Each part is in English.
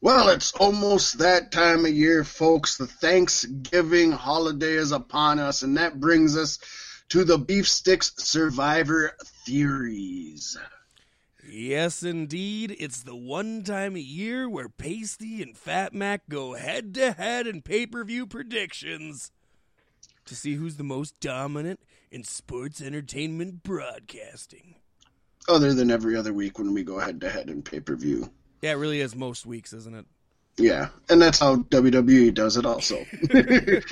Well, it's almost that time of year, folks. The Thanksgiving holiday is upon us, and that brings us to the Beef Sticks Survivor Theories. Yes, indeed. It's the one time a year where Pasty and Fat Mac go head to head in pay per view predictions to see who's the most dominant in sports entertainment broadcasting. Other than every other week when we go head to head in pay per view. Yeah, it really is most weeks, isn't it? Yeah, and that's how WWE does it also. the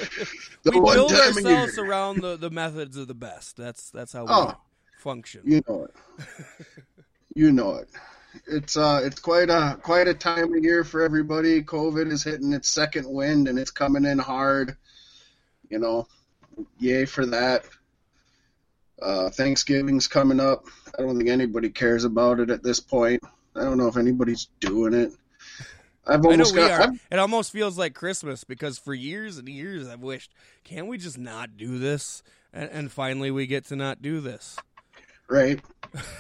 we build ourselves around the, the methods of the best. That's that's how we oh, function. You know it. you know it. It's uh it's quite a quite a time of year for everybody. COVID is hitting its second wind and it's coming in hard. You know, yay for that. Uh, Thanksgiving's coming up. I don't think anybody cares about it at this point. I don't know if anybody's doing it. I've almost I know got, we are. It almost feels like Christmas because for years and years I've wished, can't we just not do this? And, and finally we get to not do this. Right.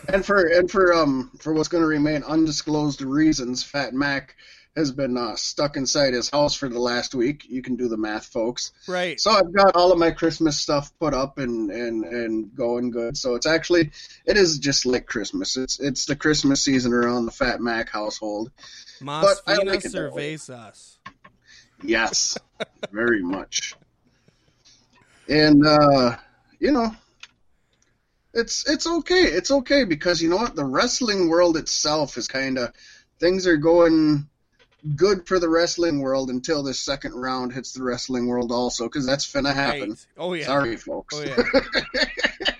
and for and for um for what's going to remain undisclosed reasons, Fat Mac has been uh, stuck inside his house for the last week. You can do the math, folks. Right. So I've got all of my Christmas stuff put up and and and going good. So it's actually it is just like Christmas. It's it's the Christmas season around the Fat Mac household. Mas but fina like cervezas. Yes, very much. And uh, you know, it's it's okay. It's okay because you know what? The wrestling world itself is kind of things are going good for the wrestling world until this second round hits the wrestling world also because that's finna happen. Right. Oh yeah. Sorry, folks. Oh yeah.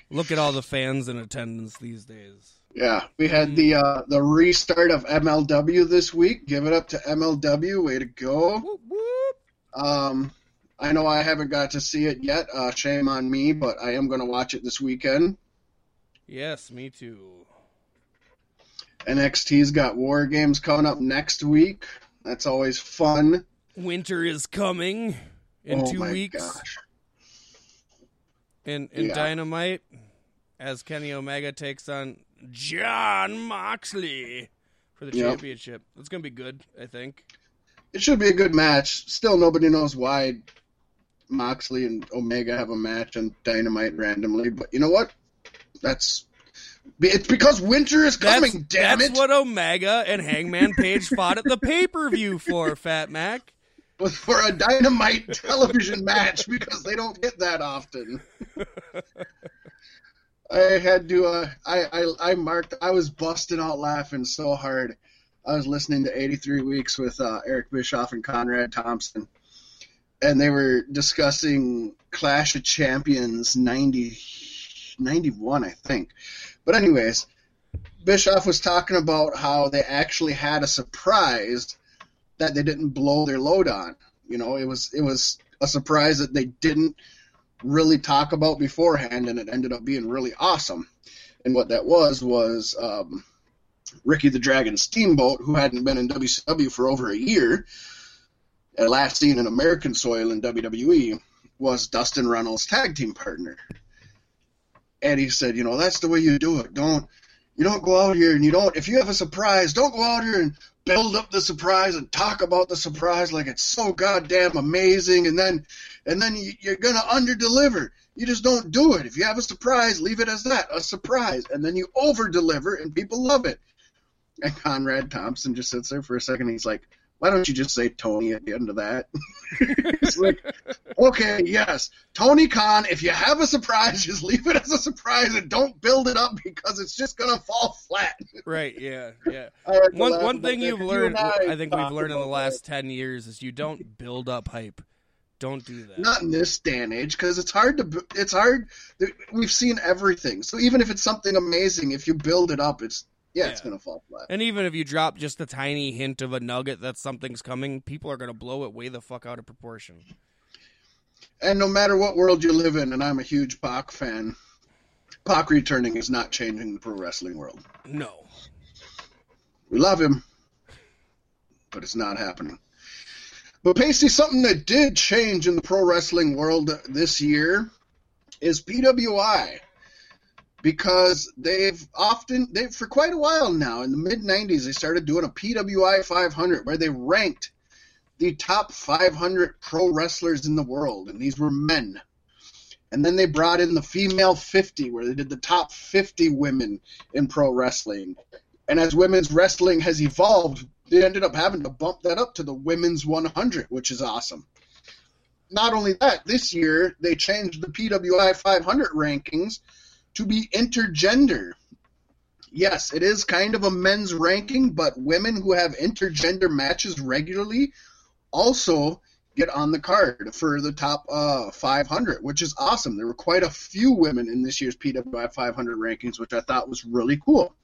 Look at all the fans in attendance these days. Yeah, we had the uh, the restart of MLW this week. Give it up to MLW. Way to go. Whoop, whoop. Um, I know I haven't got to see it yet. Uh, shame on me, but I am going to watch it this weekend. Yes, me too. NXT's got War Games coming up next week. That's always fun. Winter is coming in oh two weeks. Gosh. In in yeah. Dynamite, as Kenny Omega takes on Jon Moxley for the yep. championship. It's gonna be good, I think. It should be a good match. Still, nobody knows why Moxley and Omega have a match on Dynamite randomly, but you know what? That's it's because winter is coming. That's, damn that's it! what Omega and Hangman Page fought at the pay per view for, Fat Mac. For a dynamite television match because they don't get that often. I had to. Uh, I, I I marked. I was busting out laughing so hard. I was listening to 83 Weeks with uh, Eric Bischoff and Conrad Thompson, and they were discussing Clash of Champions 90, 91, I think. But anyways, Bischoff was talking about how they actually had a surprise that they didn't blow their load on. You know, it was it was a surprise that they didn't really talk about beforehand, and it ended up being really awesome. And what that was was um, Ricky the Dragon Steamboat, who hadn't been in WCW for over a year, and last seen in American soil in WWE, was Dustin Reynolds' tag team partner. Eddie said, you know, that's the way you do it. Don't you don't go out here and you don't if you have a surprise, don't go out here and build up the surprise and talk about the surprise like it's so goddamn amazing and then and then you, you're gonna under deliver. You just don't do it. If you have a surprise, leave it as that, a surprise, and then you over deliver and people love it. And Conrad Thompson just sits there for a second. he's like, why don't you just say Tony at the end of that? it's like, okay, yes, Tony Khan. If you have a surprise, just leave it as a surprise and don't build it up because it's just gonna fall flat. right? Yeah, yeah. One one thing you've learned, I, I, think we've learned in the last that. ten years, is you don't build up hype. Don't do that. Not in this day and age, because it's hard to. It's hard. We've seen everything, so even if it's something amazing, if you build it up, it's yeah, yeah, it's gonna fall flat. And even if you drop just a tiny hint of a nugget that something's coming, people are gonna blow it way the fuck out of proportion. And no matter what world you live in, and I'm a huge Pac fan, Pac returning is not changing the pro wrestling world. No. We love him, but it's not happening. But Pasty, something that did change in the pro wrestling world this year is PWI. Because they've often they for quite a while now in the mid 90s they started doing a PWI 500 where they ranked the top 500 pro wrestlers in the world and these were men. And then they brought in the female 50 where they did the top 50 women in pro wrestling. And as women's wrestling has evolved, they ended up having to bump that up to the women's 100, which is awesome. Not only that, this year they changed the PWI 500 rankings to be intergender. Yes, it is kind of a men's ranking, but women who have intergender matches regularly also get on the card for the top uh, 500, which is awesome. There were quite a few women in this year's PWI 500 rankings, which I thought was really cool.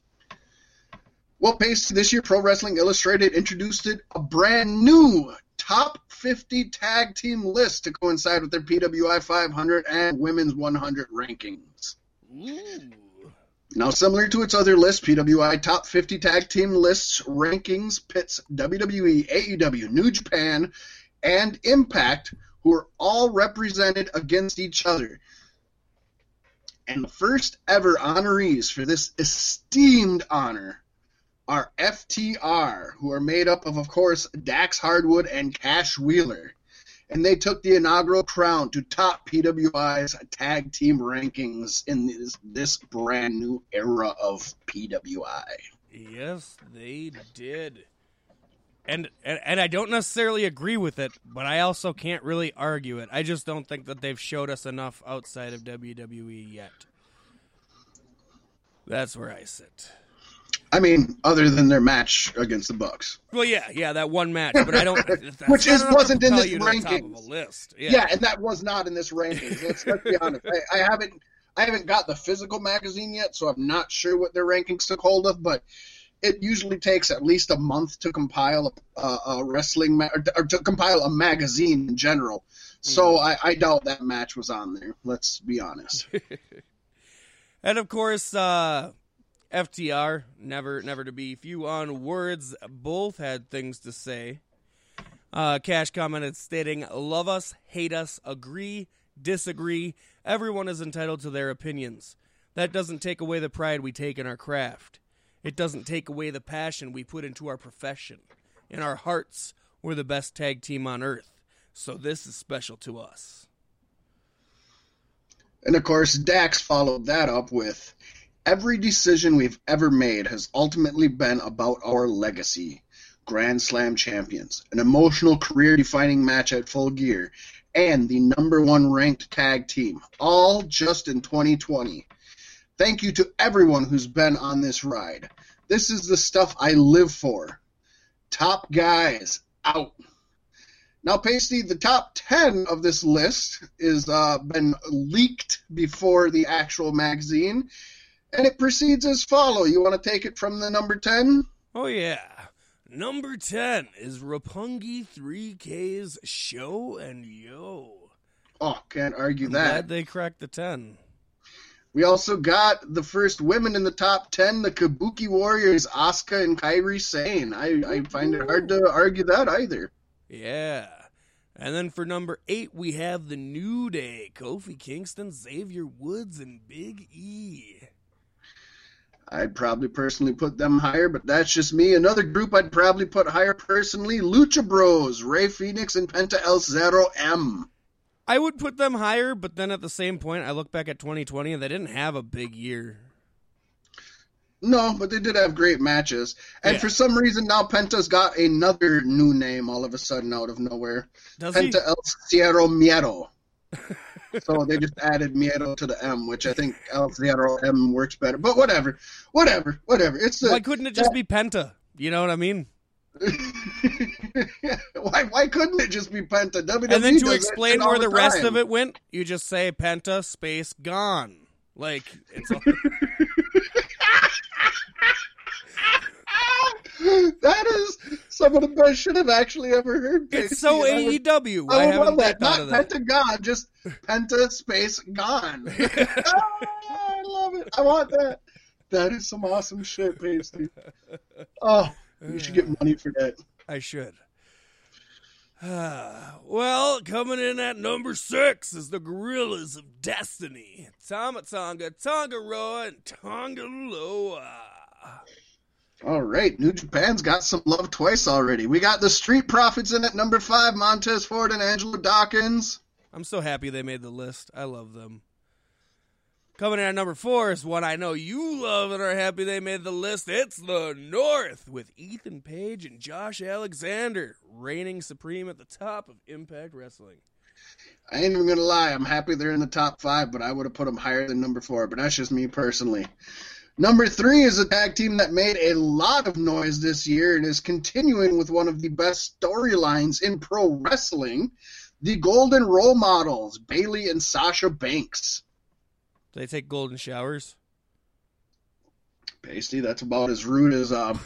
Well, Pace, this year Pro Wrestling Illustrated introduced a brand new top 50 tag team list to coincide with their PWI 500 and Women's 100 rankings. Now, similar to its other list, PWI Top 50 Tag Team Lists rankings pits WWE, AEW, New Japan, and Impact, who are all represented against each other. And the first ever honorees for this esteemed honor are FTR, who are made up of, of course, Dax Harwood and Cash Wheeler and they took the inaugural crown to top PWI's tag team rankings in this, this brand new era of PWI. Yes, they did. And, and and I don't necessarily agree with it, but I also can't really argue it. I just don't think that they've showed us enough outside of WWE yet. That's where I sit. I mean, other than their match against the Bucks. Well, yeah, yeah, that one match, but I don't. Which is wasn't in this rankings. list. Yeah. yeah. and that was not in this ranking. Let's, let's be honest. I, I, haven't, I haven't got the physical magazine yet, so I'm not sure what their rankings took hold of. But it usually takes at least a month to compile a, a wrestling ma- or, or, to compile a magazine in general. So mm. I, I doubt that match was on there. Let's be honest. and of course. uh FTR, never never to be few on words. Both had things to say. Uh, Cash commented stating, Love us, hate us, agree, disagree. Everyone is entitled to their opinions. That doesn't take away the pride we take in our craft. It doesn't take away the passion we put into our profession. In our hearts, we're the best tag team on earth. So this is special to us. And of course, Dax followed that up with Every decision we've ever made has ultimately been about our legacy. Grand Slam champions, an emotional career defining match at full gear, and the number one ranked tag team, all just in 2020. Thank you to everyone who's been on this ride. This is the stuff I live for. Top guys out. Now, Pasty, the top 10 of this list is uh, been leaked before the actual magazine, and it proceeds as follow. You want to take it from the number 10? Oh, yeah. Number 10 is Roppongi 3K's Sho and Yoh. Oh, can't argue I'm that. Glad they cracked the 10. We also got the first women in the top 10, the Kabuki Warriors, Asuka and Kairi Sane. I, I find it hard to argue that either. Yeah. And then for number eight, we have the New Day, Kofi Kingston, Xavier Woods, and Big E. I'd probably personally put them higher, but that's just me. Another group I'd probably put higher personally, Lucha Bros, Rey Fénix, and Penta El Zero M. I would put them higher, but then at the same point, I look back at 2020 and they didn't have a big year. No, but they did have great matches. And yeah. for some reason now Penta's got another new name all of a sudden out of nowhere. Does Penta he? El Zero Miedo. so they just added Miedo to the M, which I think Zero M works better. But whatever, whatever, whatever. It's why couldn't it just that, be Penta? You know what I mean? why why couldn't it just be Penta? WWE and then to explain where the, the rest of it went, you just say Penta space gone. Like it's. All... that is some of the best shit I've actually ever heard. It's so AEW. I, I haven't that. Not Pentagon, just Penta space gone. oh, I love it. I want that. That is some awesome shit, Pasty. Oh, you should get money for that. I should. well, coming in at number six is the Guerrillas of Destiny. Tama Tonga, Tanga Roa, and Tanga Loa. All right, New Japan's got some love twice already. We got the Street Profits in at number five, Montez Ford and Angelo Dawkins. I'm so happy they made the list. I love them. Coming in at number four is one I know you love and are happy they made the list. It's the North with Ethan Page and Josh Alexander reigning supreme at the top of Impact Wrestling. I ain't even gonna lie, I'm happy they're in the top five, but I would have put them higher than number four. But that's just me personally. Number three is a tag team that made a lot of noise this year and is continuing with one of the best storylines in pro wrestling. The Golden Role Models, Bayley and Sasha Banks. Do they take golden showers? Pasty, that's about as rude as um,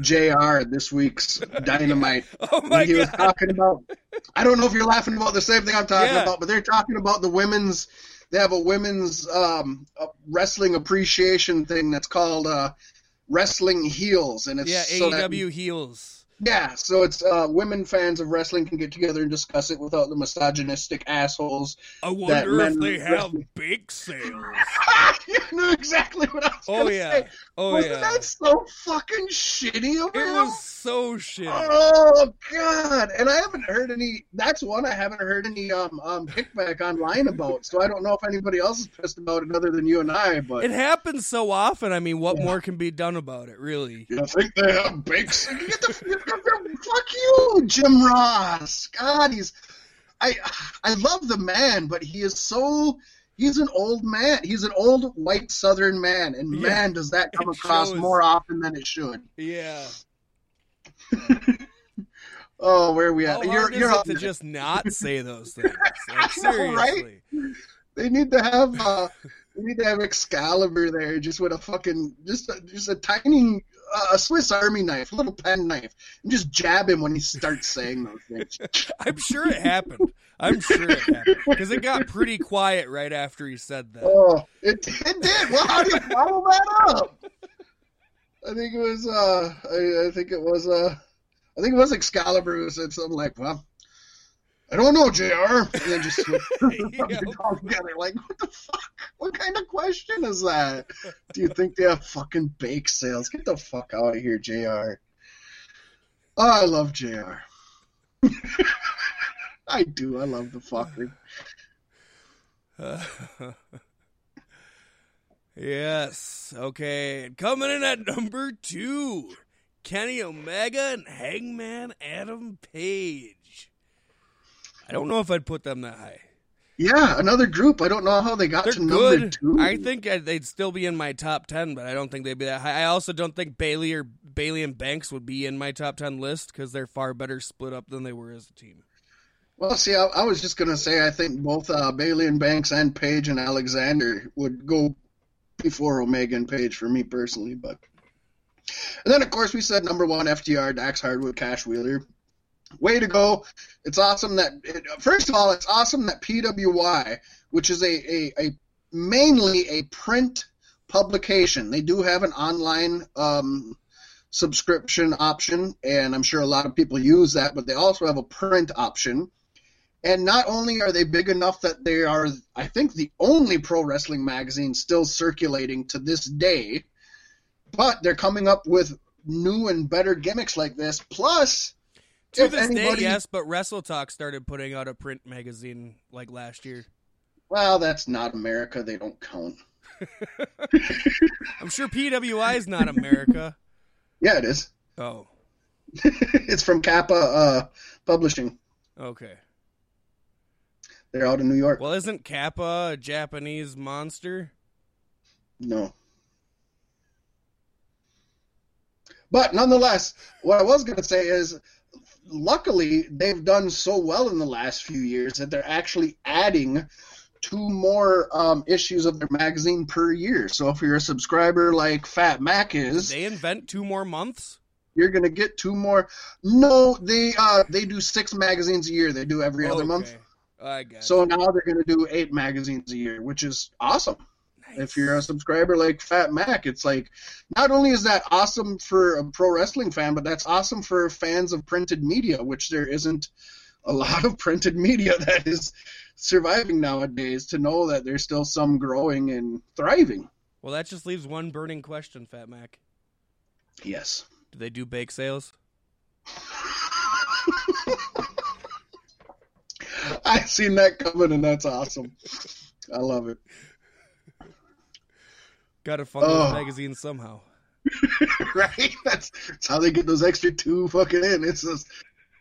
JR this week's Dynamite. Oh my he was talking about. I don't know if you're laughing about the same thing I'm talking Yeah. about, but they're talking about the women's. They have a women's um, wrestling appreciation thing that's called uh, Wrestling Heels, and it's Yeah, so that- AEW heels. Yeah, so it's uh, women fans of wrestling can get together and discuss it without the misogynistic assholes. I wonder if they have wrestling- bake sales. you knew exactly what I was Oh gonna yeah, say. oh yeah. Wasn't yeah. that so fucking shitty of It him? was so shit. Oh god! And I haven't heard any. That's one I haven't heard any um um kickback online about. So I don't know if anybody else is pissed about it other than you and I. But It happens so often. I mean, what Yeah. more can be done about it, really? you think they have bakes? Get the fuck you, Jim Ross. God, he's. I I love the man, but he is so. He's an old man. He's an old white Southern man, and Yeah, man, does that come across shows. more often than it should. Yeah. Oh, where are we at? hard You're you're to just not say those things? Like, know, right? seriously. They need to have uh, they need to have Excalibur there, just with a fucking just a, just a tiny a Swiss Army knife, a little pen knife, and just jab him when he starts saying those things. I'm sure it happened. I'm sure it happened because it got pretty quiet right after he said that. Oh, it it did. Well, how do you follow that up? I think it was uh, I, I think it was uh, I think it was Excalibur who said something like, "Well." I don't know, Jr. And then just it together. Like, what the fuck? What kind of question is that? Do you think they have fucking bake sales? Get the fuck out of here, Jr. Oh, I love Jr. I do. I love the fucker. yes. Okay. Coming in at number two, Kenny Omega and Hangman Adam Page. I don't know if I'd put them that high. Yeah, another group. I don't know how they got They're to number good. two. I think they'd still be in my top ten, but I don't think they'd be that high. I also don't think Bayley or Bayley and Banks would be in my top ten list because they're far better split up than they were as a team. Well, see, I, I was just gonna say I think both uh, Bayley and Banks and Page and Alexander would go before Omega and Page for me personally, but. And then of course we said number one FTR Dax Harwood Cash Wheeler. Way to go! It's awesome that it, first of all it's awesome that PWI, which is a, a, a mainly a print publication, they do have an online um, subscription option, and I'm sure a lot of people use that, but they also have a print option. And not only are they big enough that they are, I think, the only pro wrestling magazine still circulating to this day, but they're coming up with new and better gimmicks like this. Plus, To this anybody, day, yes, but Wrestle Talk started putting out a print magazine like last year. well, that's not America. They don't count. I'm sure PWI is not America. Yeah, it is. Oh, it's from Kappa uh, Publishing. okay. They're out in New York. Well, isn't Kappa a Japanese monster? No. But nonetheless, what I was going to say is, luckily, they've done so well in the last few years that they're actually adding two more um, issues of their magazine per year. So if you're a subscriber like Fat Mac is, They invent two more months. you're going to get two more. No, they uh, they do six magazines a year. They do every other month. I got So now they're going to do eight magazines a year, which is awesome. If you're a subscriber like Fat Mac, it's like not only is that awesome for a pro wrestling fan, but that's awesome for fans of printed media, which there isn't a lot of printed media that is surviving nowadays to know that there's still some growing and thriving. Well, that just leaves one burning question, Fat Mac. Yes. Do they do bake sales? I've seen that coming, and that's awesome. I love it. Got to fund Oh. those magazines somehow. right? That's, that's how they get those extra two fucking in. It's those,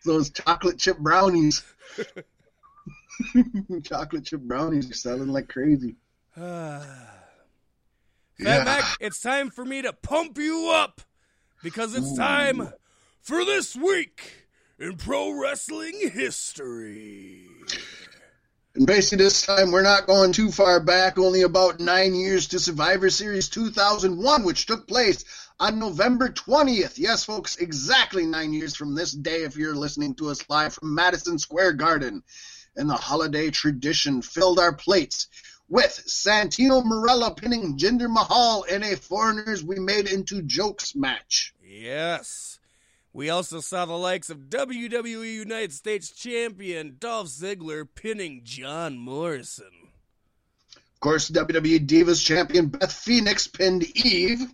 those chocolate chip brownies. chocolate chip brownies are selling like crazy. Fat Yeah. It's time for me to pump you up because it's time for this week in pro wrestling history. And basically, this time we're not going too far back, only about nine years to Survivor Series 2001, which took place on November 20th. Yes, folks, exactly nine years from this day if you're listening to us live from Madison Square Garden. And the holiday tradition filled our plates with Santino Marella pinning Jinder Mahal in a Foreigners We Made Into Jokes match. Yes. We also saw the likes of WWE United States Champion Dolph Ziggler pinning John Morrison. Of course, WWE Divas Champion Beth Phoenix pinned Eve.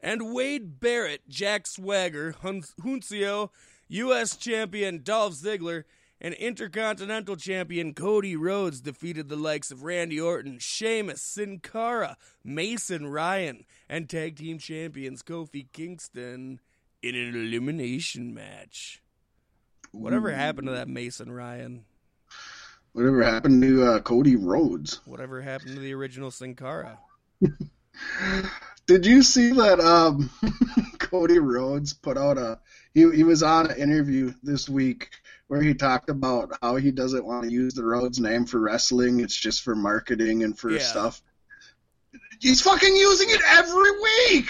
And Wade Barrett, Jack Swagger, Hun- Hunico, U.S. Champion Dolph Ziggler, and Intercontinental Champion Cody Rhodes defeated the likes of Randy Orton, Sheamus, Sin Cara, Mason Ryan, and Tag Team Champions Kofi Kingston in an elimination match. Whatever happened to that Mason Ryan? Whatever happened to uh, Cody Rhodes? Whatever happened to the original Sin Cara? Did you see that um, Cody Rhodes put out a he he was on an interview this week where he talked about how he doesn't want to use the Rhodes name for wrestling, it's just for marketing and for Yeah. stuff. He's fucking using it every week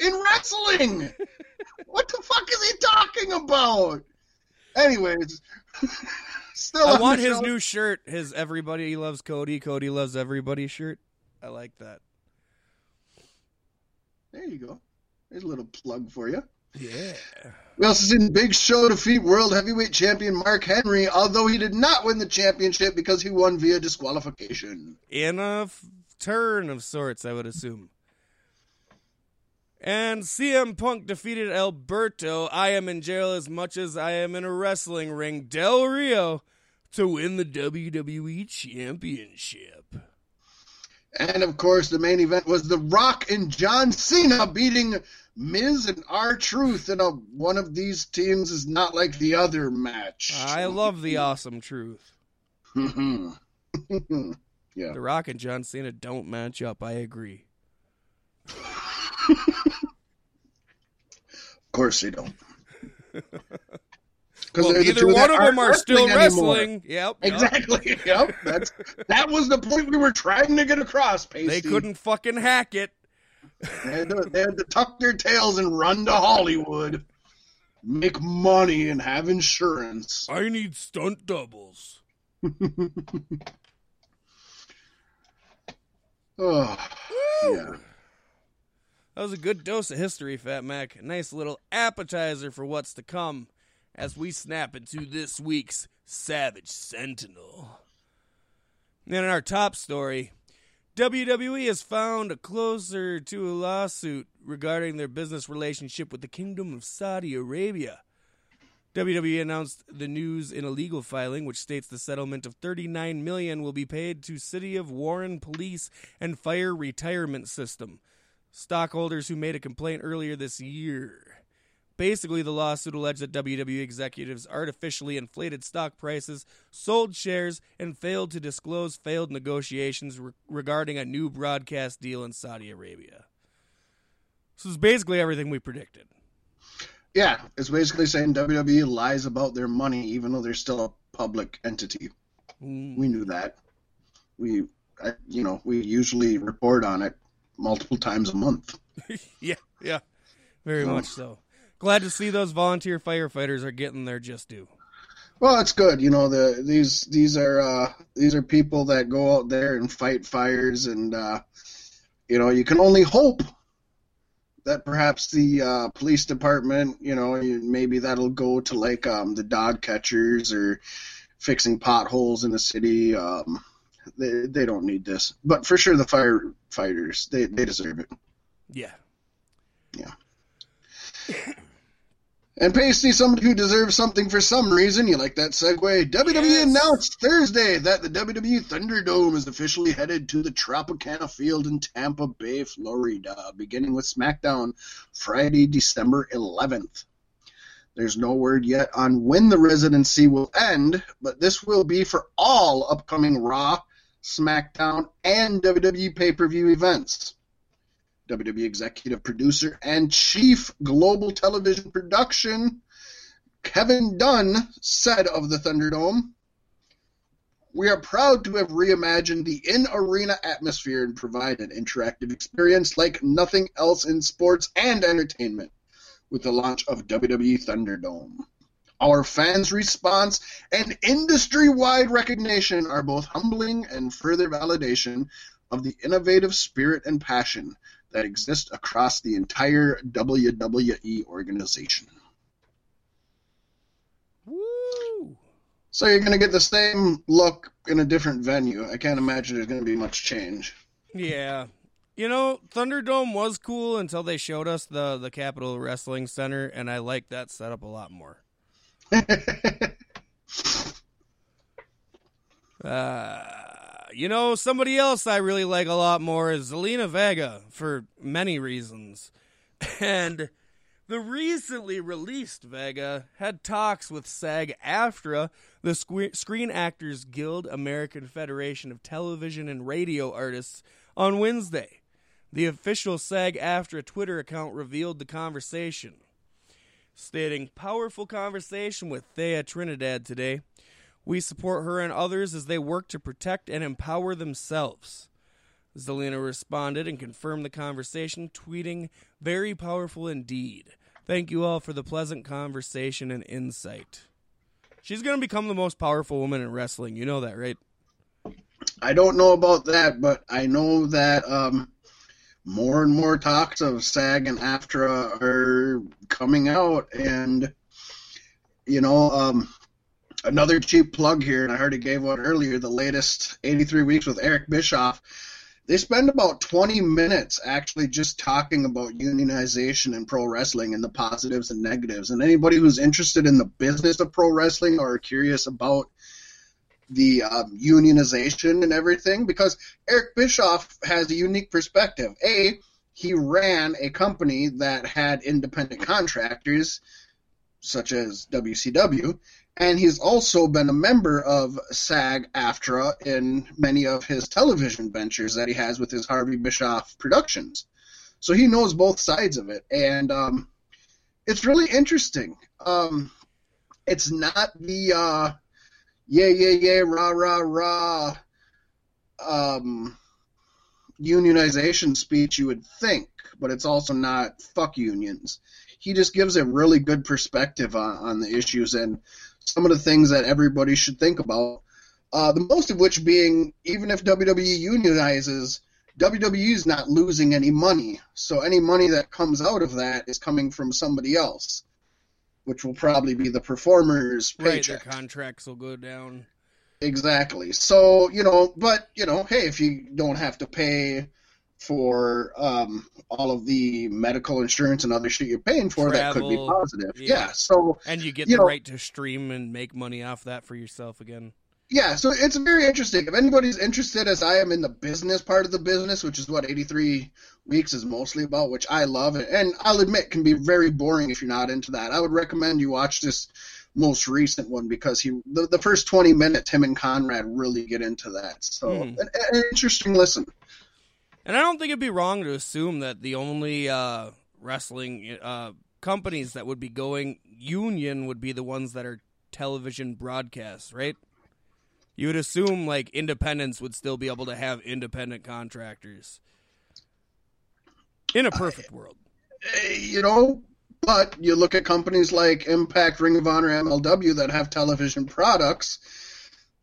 in wrestling. what the fuck is he talking about? Anyways, still I want his show. new shirt, his Everybody Loves Cody, Cody Loves Everybody shirt. I like that. There you go. There's a little plug for you. Yeah. We also seen Big Show defeat World Heavyweight Champion Mark Henry, although he did not win the championship because he won via disqualification. In a f- turn of sorts, I would assume. And CM Punk defeated Alberto. I am in jail as much as I am in a wrestling ring. Del Rio to win the WWE Championship. And of course, the main event was The Rock and John Cena beating Miz and R Truth in a one of these teams is not like the other match. I love the awesome truth. yeah, The Rock and John Cena don't match up. I agree. of course they don't. Well, neither two that one of them are still wrestling. Yep. yep. Exactly. Yep. That's that was the point we were trying to get across. Pasty. They couldn't fucking hack it. They had, to, they had to tuck their tails and run to Hollywood, make money, and have insurance. I need stunt doubles. Oh, Woo! yeah. That was a good dose of history, Fat Mac. A nice little appetizer for what's to come as we snap into this week's Savage Sentinel. And in our top story, WWE has found a closer to a lawsuit regarding their business relationship with the Kingdom of Saudi Arabia. WWE announced the news in a legal filing which states the settlement of 39 million will be paid to City of Warren Police and Fire Retirement System stockholders who made a complaint earlier this year. Basically, the lawsuit alleged that WWE executives artificially inflated stock prices, sold shares, and failed to disclose failed negotiations re- regarding a new broadcast deal in Saudi Arabia. This is basically everything we predicted. Yeah, it's basically saying WWE lies about their money, even though they're still a public entity. Mm. We knew that. We, you know, we usually report on it multiple times a month. yeah, yeah, very Oh. much so. Glad to see those volunteer firefighters are getting their just due. Well, it's good. You know, the these these are uh, these are people that go out there and fight fires, and uh, you know, you can only hope that perhaps the uh, police department, you know, maybe that'll go to like um, the dog catchers or fixing potholes in the city. Um, they they don't need this, but for sure the firefighters they they deserve it. Yeah. Yeah. And Pasty, somebody who deserves something for some reason. You like that segue? WWE yes. announced Thursday that the WWE Thunderdome is officially headed to the Tropicana Field in Tampa Bay, Florida, beginning with SmackDown Friday, December 11th. There's no word yet on when the residency will end, but this will be for all upcoming Raw, SmackDown, and WWE pay per view events. WWE executive producer and chief global television production, Kevin Dunn, said of the Thunderdome, We are proud to have reimagined the in arena atmosphere and provide an interactive experience like nothing else in sports and entertainment with the launch of WWE Thunderdome. Our fans' response and industry wide recognition are both humbling and further validation of the innovative spirit and passion that exist across the entire WWE organization. Woo! So you're going to get the same look in a different venue. I can't imagine there's going to be much change. Yeah. You know, Thunderdome was cool until they showed us the the Capitol Wrestling Center, and I like that setup a lot more. uh, you know, somebody else I really like a lot more is Zelina Vega for many reasons. And the recently released Vega had talks with SAG AFTRA, the Screen Actors Guild American Federation of Television and Radio Artists, on Wednesday. The official SAG AFTRA Twitter account revealed the conversation, stating, Powerful conversation with Thea Trinidad today. We support her and others as they work to protect and empower themselves. Zelina responded and confirmed the conversation, tweeting, Very powerful indeed. Thank you all for the pleasant conversation and insight. She's going to become the most powerful woman in wrestling. You know that, right? I don't know about that, but I know that um, more and more talks of SAG and AFTRA are coming out, and you know, um, another cheap plug here, and I already gave one earlier. The latest 83 weeks with Eric Bischoff. They spend about 20 minutes actually just talking about unionization in pro wrestling and the positives and negatives. And anybody who's interested in the business of pro wrestling or curious about the um, unionization and everything, because Eric Bischoff has a unique perspective. A, he ran a company that had independent contractors, such as WCW, and he's also been a member of SAG AFTRA in many of his television ventures that he has with his Hervey Bischoff Productions. So he knows both sides of it, and um, it's really interesting. Um, it's not the uh, yeah, yeah, yeah, rah, rah, rah um, unionization speech you would think, but it's also not fuck unions. He just gives a really good perspective on, on the issues and some of the things that everybody should think about. Uh, the most of which being, even if WWE unionizes, WWE is not losing any money. So any money that comes out of that is coming from somebody else, which will probably be the performer's paycheck. Right, their contracts will go down. Exactly. So you know, but you know, hey, if you don't have to pay for um, all of the medical insurance and other shit you're paying for, Travel, that could be positive. Yeah. yeah. So and you get you the know, right to stream and make money off that for yourself again. Yeah, so it's very interesting. If anybody's interested, as I am in the business part of the business, which is what 83 weeks is mostly about, which I love, and I'll admit can be very boring if you're not into that. I would recommend you watch this most recent one because he the, the first 20 minutes, him and Conrad really get into that. So mm. an, an interesting listen. And I don't think it'd be wrong to assume that the only uh, wrestling uh, companies that would be going union would be the ones that are television broadcasts, right? You would assume like independents would still be able to have independent contractors in a perfect world. You know, but you look at companies like Impact, Ring of Honor, MLW that have television products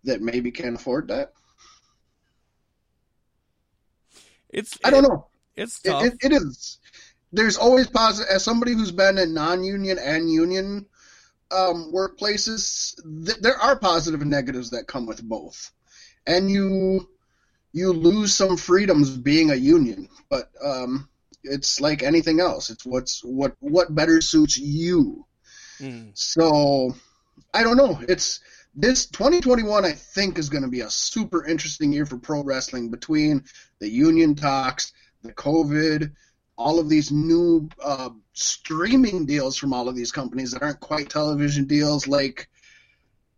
that maybe can't afford that. It's I don't know. It's tough. It, it, it is. there's always positive. As somebody who's been in non-union and union um, workplaces, th- there are positive and negatives that come with both, and you you lose some freedoms being a union, but um, it's like anything else. It's what's what what better suits you. Mm. So I don't know. It's this 2021 I think is going to be a super interesting year for pro wrestling between the union talks, the COVID, all of these new uh, streaming deals from all of these companies that aren't quite television deals. Like,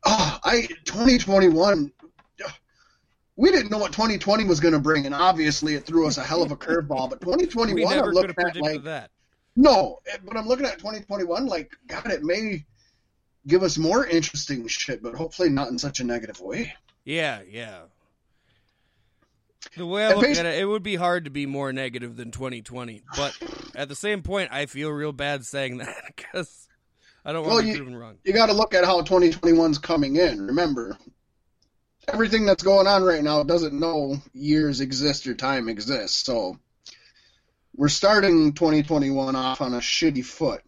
oh, I 2021. We didn't know what 2020 was going to bring, and obviously it threw us a hell of a curveball. But 2021, I'm looking at like that. no, eh, but I'm looking at 2021 like God, it may give us more interesting shit, but hopefully not in such a negative way. Yeah, yeah. The way I look at it, it would be hard to be more negative than 2020. But at the same point, I feel real bad saying that because I don't want well, to be proven wrong. You got to look at how 2021's coming in. Remember, everything that's going on right now doesn't know years exist or time exists. So we're starting 2021 off on a shitty foot.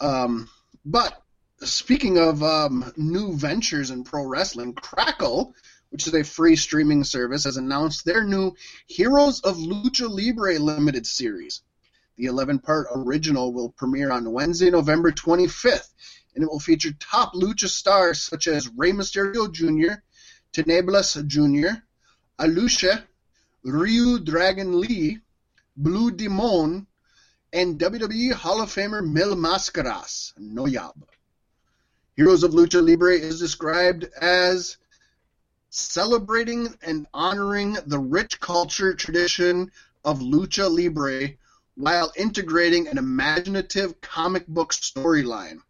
Um, but speaking of um, new ventures in pro wrestling, Crackle, which is a free streaming service, has announced their new Heroes of Lucha Libre limited series. The 11 part original will premiere on Wednesday, November 25th, and it will feature top lucha stars such as Rey Mysterio Jr., Tinieblas Jr., Alushe, Ryu Dragon Lee, Blue Demon, and WWE Hall of Famer Mil Mascaras, Noyab. Heroes of Lucha Libre is described as celebrating and honoring the rich culture tradition of Lucha Libre while integrating an imaginative comic book storyline.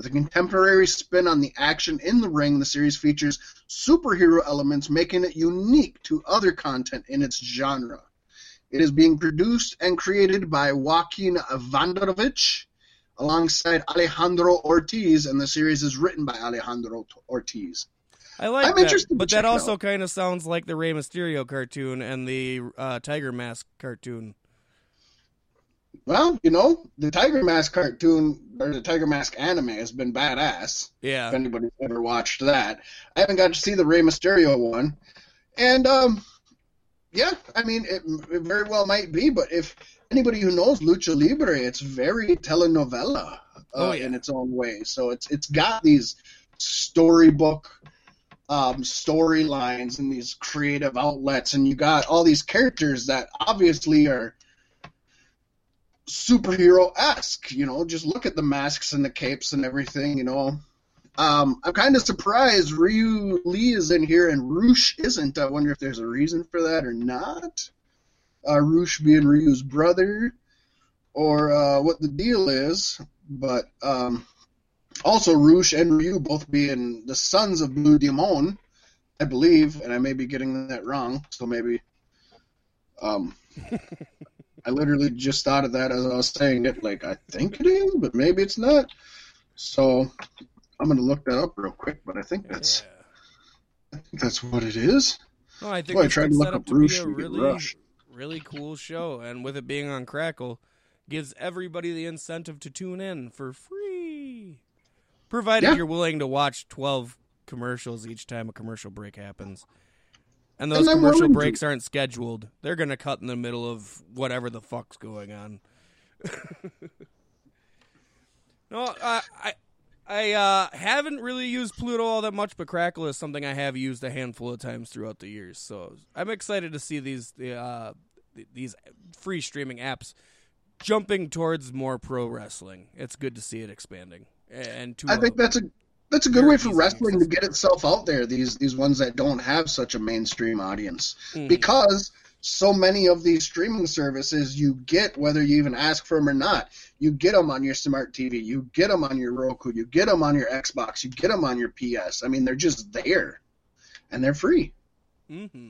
With a contemporary spin on the action in the ring, the series features superhero elements, making it unique to other content in its genre. It is being produced and created by Joaquin Vanderovich alongside Alejandro Ortiz, and the series is written by Alejandro Ortiz. I like I'm that, but that also kind of sounds like the Rey Mysterio cartoon and the uh, Tiger Mask cartoon. Well, you know, the Tiger Mask cartoon or the Tiger Mask anime has been badass. Yeah. If anybody's ever watched that, I haven't got to see the Rey Mysterio one, and um, yeah, I mean, it, it, very well might be, but if anybody who knows lucha libre, it's very telenovela uh, oh, yeah. in its own way. So it's it's got these storybook um, storylines and these creative outlets, and you got all these characters that obviously are superhero esque. You know, just look at the masks and the capes and everything. You know, um, I'm kind of surprised Ryu Lee is in here and Rush isn't. I wonder if there's a reason for that or not. Uh, Rush being Ryu's brother, or uh, what the deal is. But um, also, Rush and Ryu both being the sons of Blue Demon, I believe, and I may be getting that wrong. So maybe. Um, I literally just thought of that as I was saying it. Like I think it is, but maybe it's not. So I'm going to look that up real quick, but I think that's yeah. I think that's what it is. No, I think Boy, I tried to look up, up Rush a really, really cool show, and with it being on Crackle, gives everybody the incentive to tune in for free, provided yeah. you're willing to watch 12 commercials each time a commercial break happens. And those and commercial breaks to. aren't scheduled. They're going to cut in the middle of whatever the fuck's going on. no, I, I I uh, haven't really used Pluto all that much, but Crackle is something I have used a handful of times throughout the years. So I'm excited to see these uh, these free streaming apps jumping towards more pro wrestling. It's good to see it expanding. And I think that's a that's a good way for wrestling to get itself out there. These these ones that don't have such a mainstream audience mm-hmm. because so many of these streaming services you get whether you even ask for them or not. You get them on your smart TV, you get them on your Roku, you get them on your Xbox, you get them on your PS. I mean, they're just there, and they're free. Mm-hmm.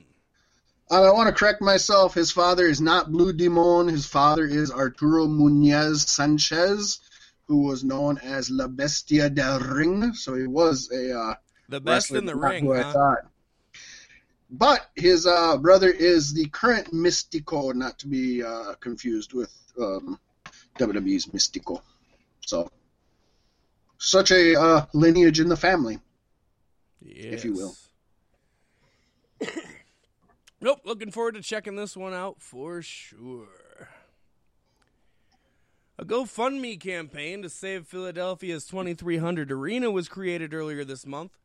Uh, I want to correct myself. His father is not Blue Demon. His father is Arturo Muñoz Sanchez, who was known as La Bestia del Ring. So he was a uh, the best in the ring. Who huh? I thought but his uh, brother is the current Místico, not to be uh, confused with um, WWE's Místico. So, such a uh, lineage in the family, yes. if you will. nope, looking forward to checking this one out for sure. A GoFundMe campaign to save Philadelphia's 2300 Arena was created earlier this month.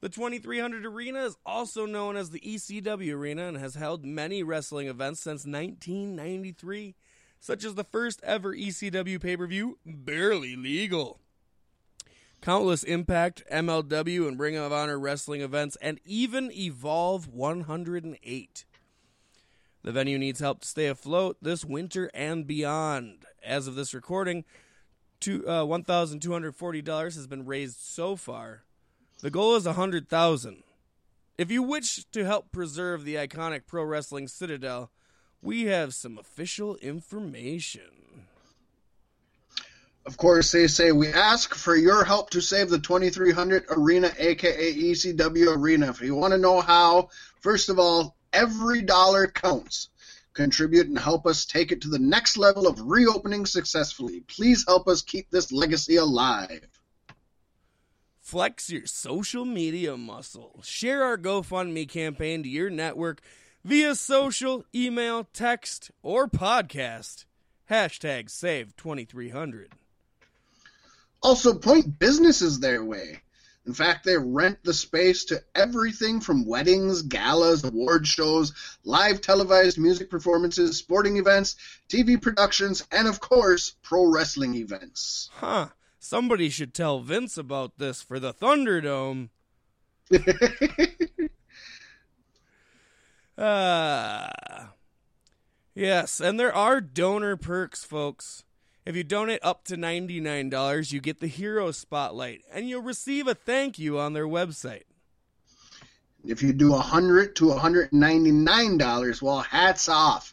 The 2300 Arena is also known as the ECW Arena and has held many wrestling events since 1993, such as the first ever ECW pay per view, Barely Legal. Countless Impact, MLW, and Ring of Honor wrestling events, and even Evolve 108. The venue needs help to stay afloat this winter and beyond. As of this recording, two, uh, $1,240 has been raised so far. The goal is 100000 If you wish to help preserve the iconic pro wrestling citadel, we have some official information. Of course, they say we ask for your help to save the 2300 Arena, aka ECW Arena. If you want to know how, first of all, every dollar counts. Contribute and help us take it to the next level of reopening successfully. Please help us keep this legacy alive. Flex your social media muscle. Share our GoFundMe campaign to your network via social, email, text, or podcast. Hashtag save2300. Also, point businesses their way. In fact, they rent the space to everything from weddings, galas, award shows, live televised music performances, sporting events, TV productions, and of course, pro wrestling events. Huh. Somebody should tell Vince about this for the Thunderdome. Ah. yes, and there are donor perks, folks. If you donate up to $99, you get the Hero Spotlight, and you'll receive a thank you on their website. If you do 100 to $199, well, hats off.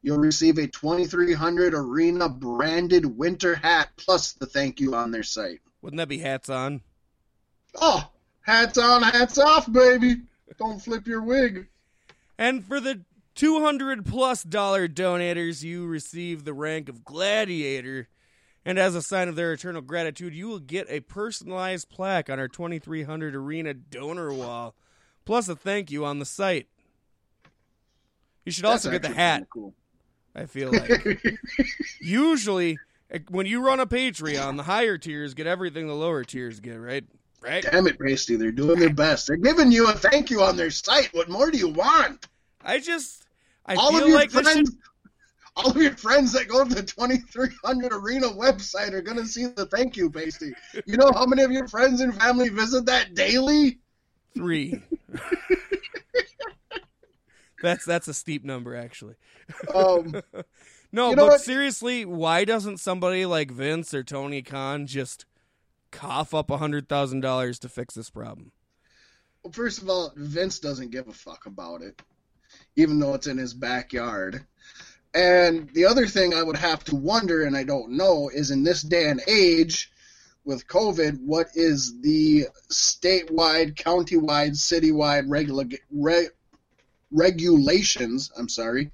You'll receive a 2300 Arena branded winter hat plus the thank you on their site. Wouldn't that be hats on? Oh, hats on, hats off, baby. Don't flip your wig. And for the 200 plus dollar donators, you receive the rank of gladiator. And as a sign of their eternal gratitude, you will get a personalized plaque on our 2300 Arena donor wall, plus a thank you on the site. You should also That's get the hat. Cool. I feel like usually eh, when you run a Patreon, the higher tiers get everything the lower tiers get, right? Right? Damn it, Pasty. They're doing their best. They're giving you a thank you on their site. What more do you want? I just I all feel of your like friends, should all of your friends that go to the 2300 Arena website are going to see the thank you, Pasty. You know how many of your friends and family visit that daily? three. that's that's a steep number actually. Um, No, You know but what? seriously, why doesn't somebody like Vince or Tony Khan just cough up a hundred thousand dollars to fix this problem? well, first of all, Vince doesn't give a fuck about it, even though it's in his backyard. And the other thing I would have to wonder, and I don't know, is in this day and age with COVID, what is the statewide, countywide, citywide regula- re- regulations? I'm sorry,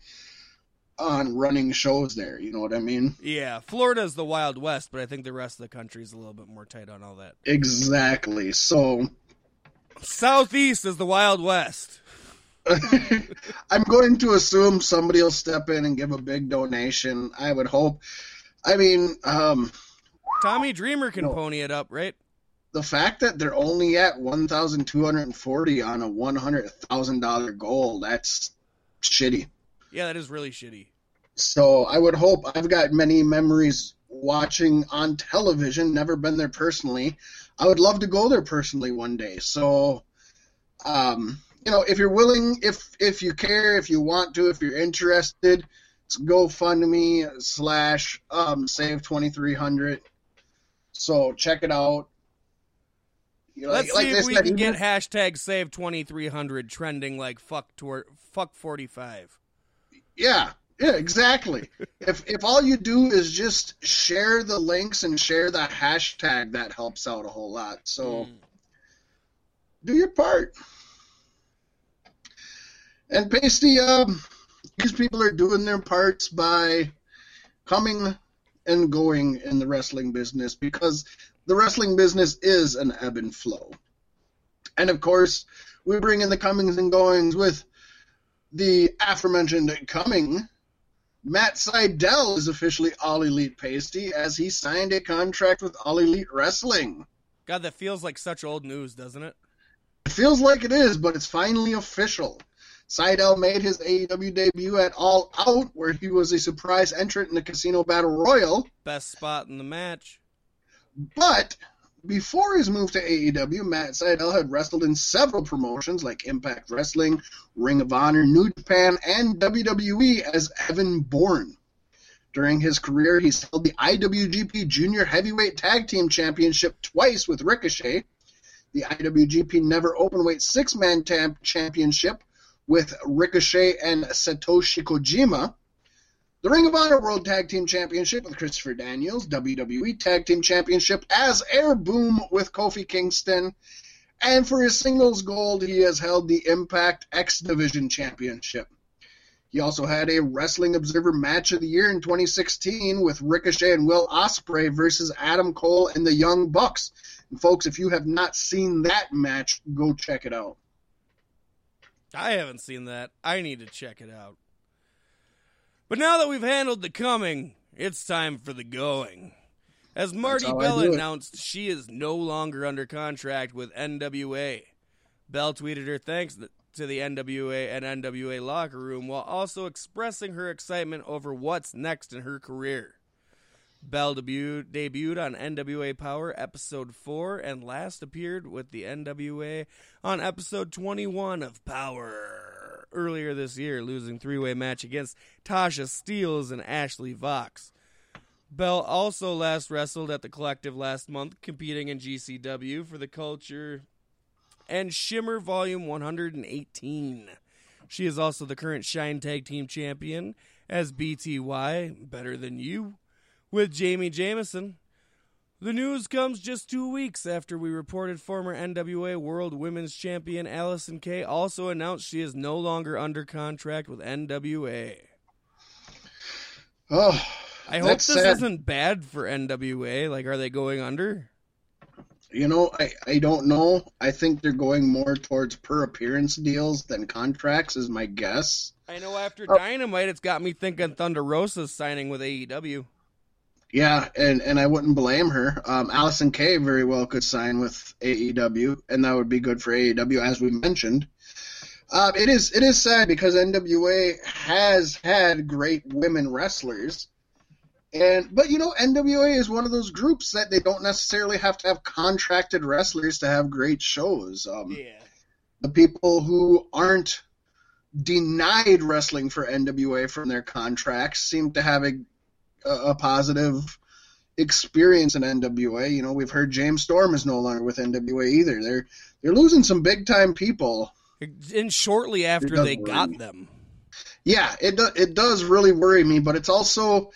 on running shows there. You know what I mean? Yeah, Florida's the Wild West, but I think the rest of the country is a little bit more tight on all that. Exactly. So Southeast is the Wild West. I'm going to assume somebody will step in and give a big donation. I would hope. I mean, um, Tommy Dreamer can No. pony it up, right? the fact that they're only at 1,240 on a $100,000 goal, that's shitty. Yeah, that is really shitty. So I would hope I've got many memories watching on television, never been there personally. I would love to go there personally one day. So, um, you know, if you're willing, if if you care, if you want to, if you're interested, it's GoFundMe slash um, Save twenty three hundred. So check it out. You know, Let's like see they if we said, can get hashtag save twenty three hundred trending like fuck tor- fuck forty five. Yeah, yeah, exactly. if if all you do is just share the links and share the hashtag, that helps out a whole lot. So Hmm. do your part. And Pasty, um, these people are doing their parts by coming and going in the wrestling business because the wrestling business is an ebb and flow. And of course, we bring in the comings and goings with the aforementioned coming. Matt Sydal is officially All Elite Pasty as he signed a contract with All Elite Wrestling. God, that feels like such old news, doesn't it? It feels like it is, but it's finally official. Sydal made his AEW debut at All Out, where he was a surprise entrant in the Casino Battle Royal. Best spot in the match. But before his move to AEW, Matt Sydal had wrestled in several promotions like Impact Wrestling, Ring of Honor, New Japan, and WWE as Evan Bourne. During his career, he's held the IWGP Junior Heavyweight Tag Team Championship twice with Ricochet, the IWGP Never Openweight Six Man Tag Championship with Ricochet and Satoshi Kojima, the Ring of Honor World Tag Team Championship with Christopher Daniels, WWE Tag Team Championship as Air Boom with Kofi Kingston, and for his singles gold, he has held the Impact X Division Championship. He also had a Wrestling Observer Match of the Year in 2016 with Ricochet and Will Ospreay versus Adam Cole and the Young Bucks. And folks, if you have not seen that match, go check it out. I haven't seen that. I need to check it out. But now that we've handled the coming, it's time for the going. As Marti Belle announced, she is no longer under contract with NWA. Belle tweeted her thanks to the NWA and NWA locker room while also expressing her excitement over what's next in her career. Belle debuted, debuted on NWA Power episode 4 and last appeared with the NWA on episode 21 of Power earlier this year, losing three-way match against Tasha Steelz and Ashley Vox. Belle also last wrestled at the Collective last month, competing in GCW for the Culture and Shimmer Volume 118. She is also the current Shine Tag Team Champion as BTY, Better Than You, with Jayme Jameson. The news comes just two weeks after we reported former NWA World Women's Champion Allysin Kay also announced she is no longer under contract with NWA. Oh, I hope this sad. isn't bad for NWA. Like, are they going under? You know, I, I don't know. I think they're going more towards per appearance deals than contracts, is my guess. I know after oh. Dynamite, it's got me thinking Thunder Rosa's signing with AEW. Yeah, and, and I wouldn't blame her. Um, Allysin Kay very well could sign with AEW, and that would be good for AEW, as we mentioned. Um, it is it is sad because NWA has had great women wrestlers, and but you know NWA is one of those groups that they don't necessarily have to have contracted wrestlers to have great shows. Um, yeah. The people who aren't denied wrestling for NWA from their contracts seem to have a a, positive experience in NWA. You know, we've heard James Storm is no longer with NWA either. They're they're losing some big time people. And shortly after they got me. them. Yeah, it do, it does really worry me, but it's also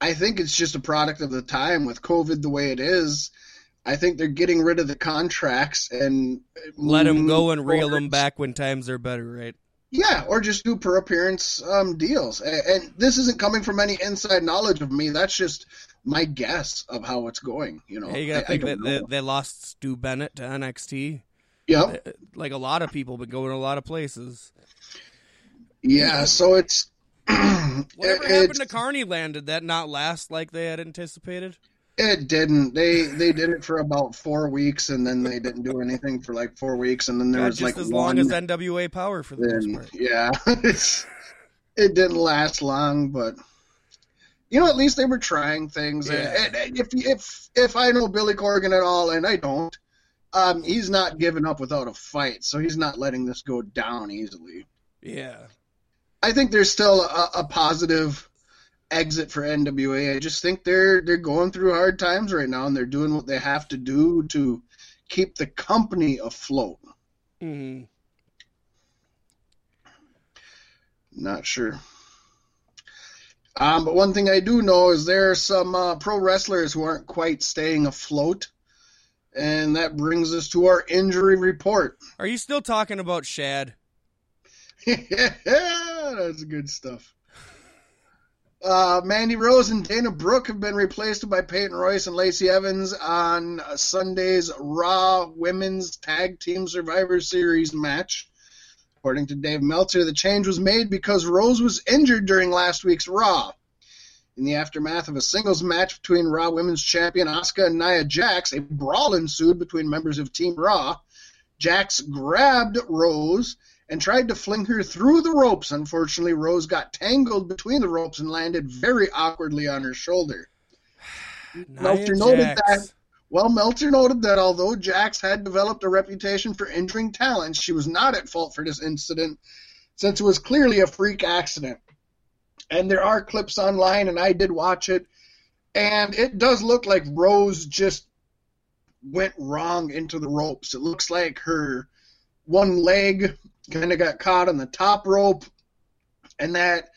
I think it's just a product of the time with COVID the way it is. I think they're getting rid of the contracts and let them go and reel them back when times are better, right? Yeah, or just do per appearance um, deals. And, and, this isn't coming from any inside knowledge of me. That's just my guess of how it's going. You know, hey, you gotta I, think I that they, they, lost Stu Bennett to NXT. Yeah, uh, like a lot of people, been going a lot of places. Yeah, so it's whatever it, happened to Carney Land. Did that not last like they had anticipated? It didn't. They they did it for about four weeks, and then they didn't do anything for like four weeks, and then there God, was like as long as NWA Power for the then, most part. Yeah, it's it didn't last long, but you know, at least they were trying things. Yeah. And, and if if if I know Billy Corgan at all, and I don't, um, he's not giving up without a fight, so he's not letting this go down easily. Yeah, I think there's still a, a positive exit for NWA. I just think they're they're going through hard times right now, and they're doing what they have to do to keep the company afloat. Mm-hmm. Not sure. Um, but one thing I do know is there are some uh, pro wrestlers who aren't quite staying afloat. And that brings us to our injury report. Are you still talking about Shad? yeah, that's good stuff. Uh, Mandy Rose and Dana Brooke have been replaced by Peyton Royce and Lacey Evans on Sunday's Raw Women's Tag Team Survivor Series match. According to Dave Meltzer, the change was made because Rose was injured during last week's Raw. In the aftermath of a singles match between Raw Women's Champion Asuka and Nia Jax, a brawl ensued between members of Team Raw. Jax grabbed Rose and tried to fling her through the ropes. Unfortunately, Rose got tangled between the ropes and landed very awkwardly on her shoulder. Meltzer noted that. Well, Meltzer noted that although Jax had developed a reputation for injuring talent, she was not at fault for this incident, since it was clearly a freak accident. And there are clips online, and I did watch it, and it does look like Rose just went wrong into the ropes. It looks like her one leg kind of got caught on the top rope, and that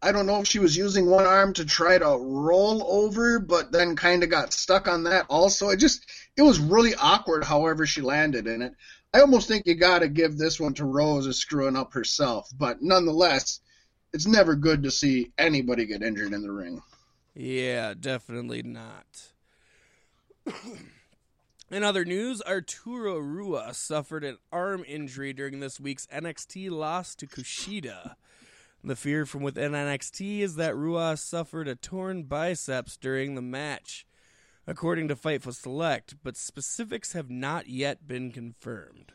I don't know if she was using one arm to try to roll over, but then kind of got stuck on that also. It just it was really awkward however she landed in it. I almost think you got to give this one to Rose as screwing up herself, but nonetheless, it's never good to see anybody get injured in the ring. Yeah, definitely not. In other news, Arturo Ruas suffered an arm injury during this week's NXT loss to Kushida. The fear from within NXT is that Ruas suffered a torn biceps during the match, according to Fightful Select, but specifics have not yet been confirmed.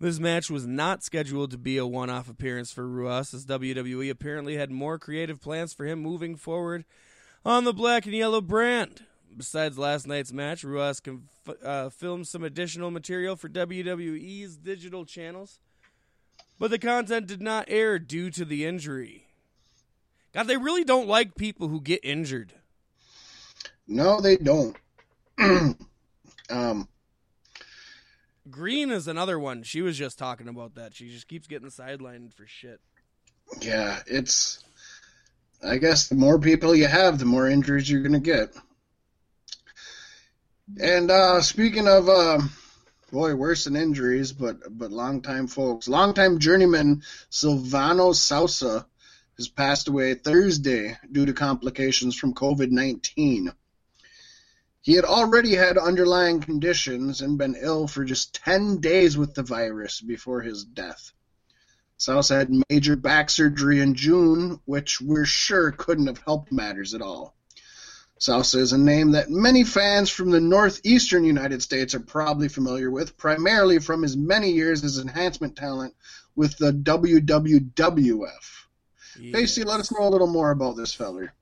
This match was not scheduled to be a one off appearance for Ruas, as WWE apparently had more creative plans for him moving forward on the black and yellow brand. Besides last night's match, Ruas conf- uh, filmed some additional material for WWE's digital channels, but the content did not air due to the injury. God, they really don't like people who get injured. No, they don't. um, Green is another one. She was just talking about that. She just keeps getting sidelined for shit. Yeah, it's. I guess the more people you have, the more injuries you're going to get. And uh, speaking of, uh, boy, worse than injuries, but but longtime folks, longtime journeyman Silvano Sousa has passed away Thursday due to complications from COVID 19. He had already had underlying conditions and been ill for just 10 days with the virus before his death. Sousa had major back surgery in June, which we're sure couldn't have helped matters at all. Sousa is a name that many fans from the northeastern United States are probably familiar with, primarily from his many years as enhancement talent with the WWWF. Yes. Pasty, let us know a little more about this feller.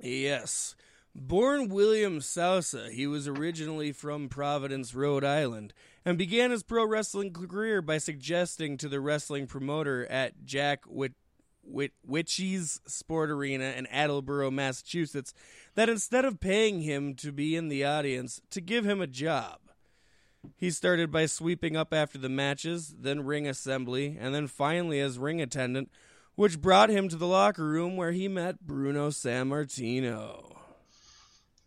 Yes. Born William Sousa, he was originally from Providence, Rhode Island, and began his pro wrestling career by suggesting to the wrestling promoter at Jack Witschi's Sport Arena in Attleboro, Massachusetts, that instead of paying him to be in the audience, to give him a job. He started by sweeping up after the matches, then ring assembly, and then finally as ring attendant, which brought him to the locker room where he met Bruno Sammartino.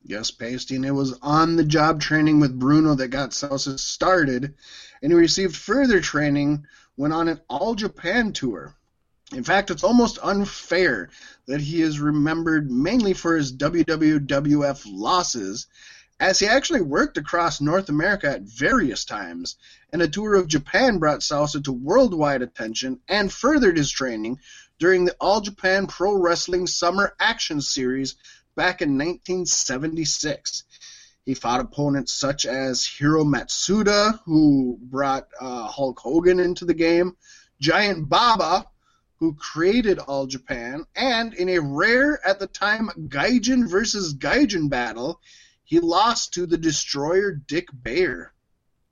Yes, Pasty, and it was on the job training with Bruno that got Sousa started, and he received further training when on an All Japan tour. In fact, it's almost unfair that he is remembered mainly for his WWF losses, as he actually worked across North America at various times, and a tour of Japan brought Sousa to worldwide attention and furthered his training during the All Japan Pro Wrestling Summer Action Series back in 1976. He fought opponents such as Hiro Matsuda, who brought uh, Hulk Hogan into the game, Giant Baba, who created All Japan, and in a rare at the time Gaijin versus Gaijin battle, he lost to the destroyer Dick Beyer.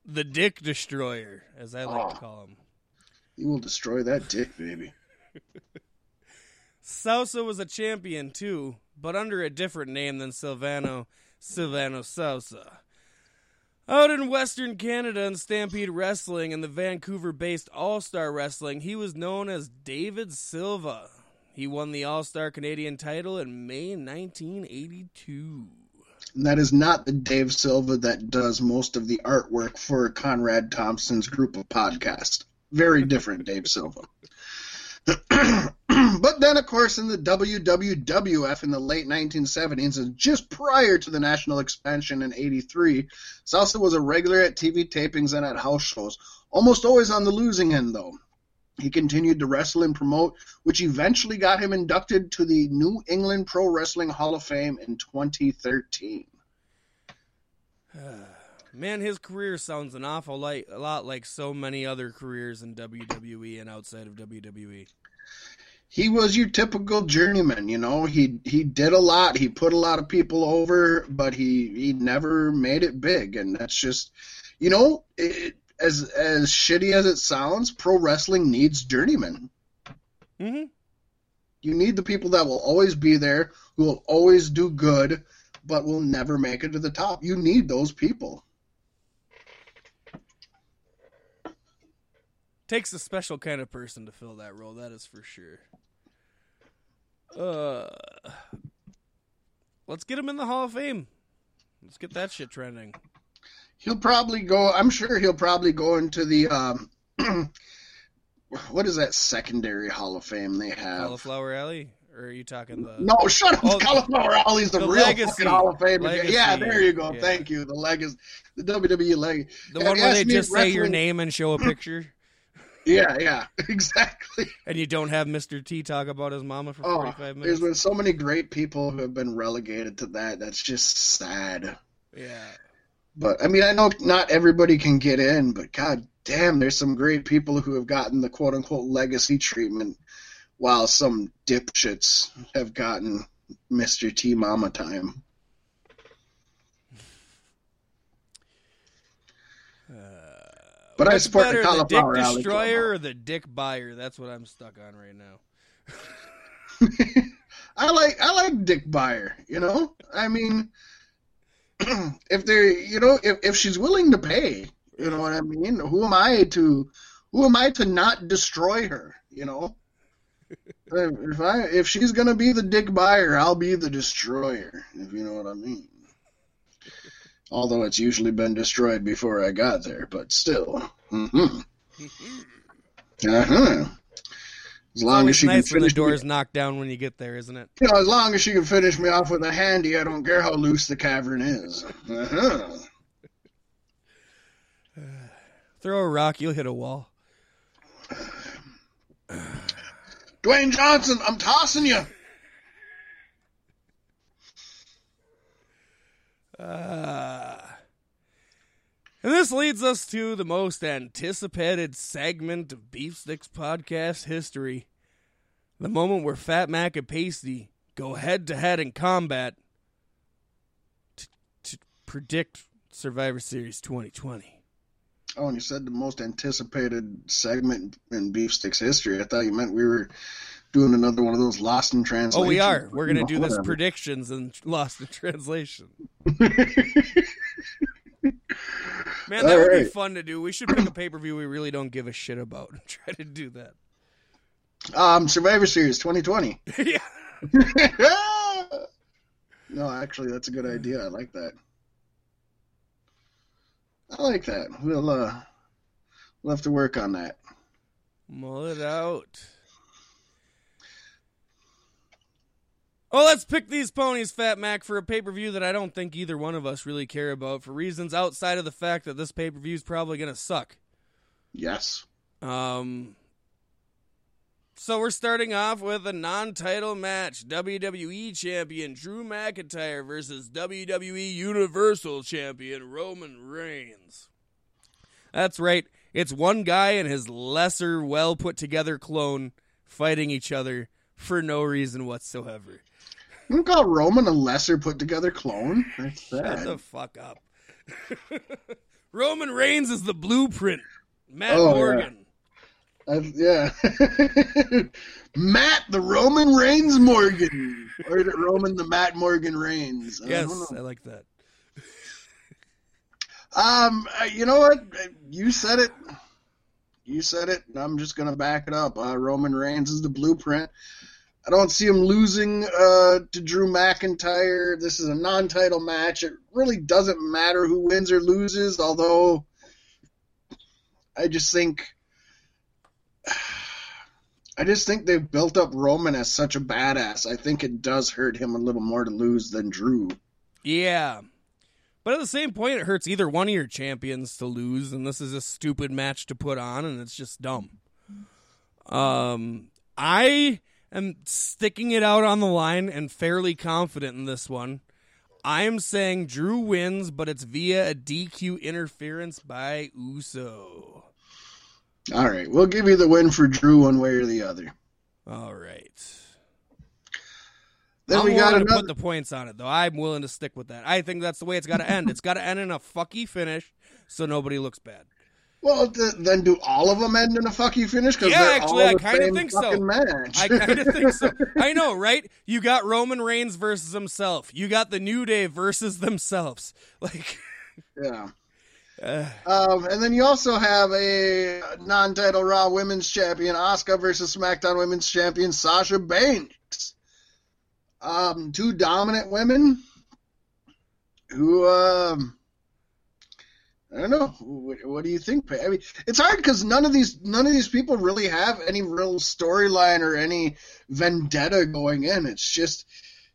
The Dick Destroyer, as I like oh, to ah. call him. He will destroy that dick, baby. Sousa was a champion too, but under a different name than Silvano Silvano Sousa. Out in Western Canada in Stampede Wrestling and the Vancouver based All Star Wrestling, he was known as David Silva. He won the All Star Canadian title in May 1982. And that is not the Dave Silva that does most of the artwork for Conrad Thompson's group of podcasts. Very different Dave Silva. but then, of course, in the WWWF in the late 1970s, and just prior to the national expansion in '83, Sousa was a regular at TV tapings and at house shows, almost always on the losing end, though. He continued to wrestle and promote, which eventually got him inducted to the New England Pro Wrestling Hall of Fame in 2013. Man, his career sounds an awful like, a lot like so many other careers in WWE and outside of WWE. He was your typical journeyman, you know. He he did a lot. He put a lot of people over, but he he never made it big, and that's just, you know, it, as as shitty as it sounds, pro wrestling needs journeymen. Mm-hmm. You need the people that will always be there, who will always do good, but will never make it to the top. You need those people. Takes a special kind of person to fill that role, that is for sure. Uh, let's get him in the Hall of Fame. Let's get that shit trending. He'll probably go. I'm sure he'll probably go into the. Um, what is that secondary Hall of Fame they have? Cauliflower Alley, or are you talking the? No, shut up. Oh, Cauliflower Alley's the, the real legacy. fucking Hall of Fame. Legacy. Yeah, there you go. Yeah. Thank you. The legacy, the WWE legacy. The one where they just say your name and show a picture, Yeah, yeah, exactly. and you don't have Mr. T talk about his mama for Oh, 45 there's minutes. been so many great people who have been relegated to that. That's just sad. Yeah. But I mean, I know not everybody can get in, but god damn, there's some great people who have gotten the quote unquote legacy treatment, while some dipshits have gotten Mr. T Mama time. But I What's support the better, cauliflower Dick alley Destroyer or the Dick Buyer? That's what I'm stuck on right now. I like I like Dick Buyer, you know? I mean if they're you know, if, if she's willing to pay, you know what I mean? Who am I to who am I to not destroy her, you know? if I if she's gonna be the Dick Buyer, I'll be the destroyer, if you know what I mean. Although it's usually been destroyed before I got there, but still. hmm Uh-huh. As long as she nice can when the finish me- knocked down when you get there, isn't it? you know, as long as she can finish me off with a handy, I don't care how loose the cavern is. Uh-huh. Throw a rock, you'll hit a wall. Dwayne Johnson, I'm tossing you. Uh, and this leads us to the most anticipated segment of Beef Sticks podcast history. The moment where Fat Mac and Pasty go head to head in combat to, to predict Survivor Series 2020. Oh, and you said the most anticipated segment in Beef Sticks history. I thought you meant we were doing another one of those lost in translation. Oh, we are. We're going to do this predictions and lost in translation. Man, that All would be fun to do. We should pick a pay per view we really don't give a shit about and try to do that. um, Survivor Series 2020. yeah. no, actually, that's a good idea. I like that. I like that. We'll uh, we'll have to work on that. Mull it out. Oh, let's pick these ponies, Fat Mac, for a pay per view that I don't think either one of us really care about for reasons outside of the fact that this pay per view is probably going to suck. Yes. Um, so we're starting off with a non-title match: WWE Champion Drew McIntyre versus WWE Universal Champion Roman Reigns. That's right. It's one guy and his lesser, well put together clone fighting each other for no reason whatsoever. You call Roman a lesser put together clone? That's Shut sad. the fuck up. Roman Reigns is the blueprint. Matt Oh, yeah. Morgan. I've, yeah. Matt the Roman Reigns Morgan. Or is it Roman the Matt Morgan Reigns? I Yes, I like that. Um, uh, you know what? You said it. You said it. I'm just gonna back it up. Uh, Roman Reigns is the blueprint. I don't see him losing uh, to Drew McIntyre. This is a non-title match. It really doesn't matter who wins or loses. Although, I just think I just think they've built up Roman as such a badass. I think it does hurt him a little more to lose than Drew. Yeah. But at the same point, it hurts either one of your champions to lose, and this is a stupid match to put on, and it's just dumb. Um, I am sticking it out on the line and fairly confident in this one. I am saying Drew wins, but it's via a DQ interference by Uso. All right, we'll give you the win for Drew one way or the other. All right. Then I'm we got willing to put the points on it, though. I'm willing to stick with that. I think that's the way it's got to end. It's got to end in a fucky finish, so nobody looks bad. Well, th- then do all of them end in a fuck you finish? Because Yeah, actually, all I kinda think so. Match. I kind of think so. I know, right? You got Roman Reigns versus himself. You got the New Day versus themselves. Like, yeah. uh, Um, and then you also have a non-title Raw Women's Champion Asuka versus SmackDown Women's Champion Sasha Banks. Um, two dominant women who, um, I don't know. What, what do you think? I mean, it's hard because none of these none of these people really have any real storyline or any vendetta going in. It's just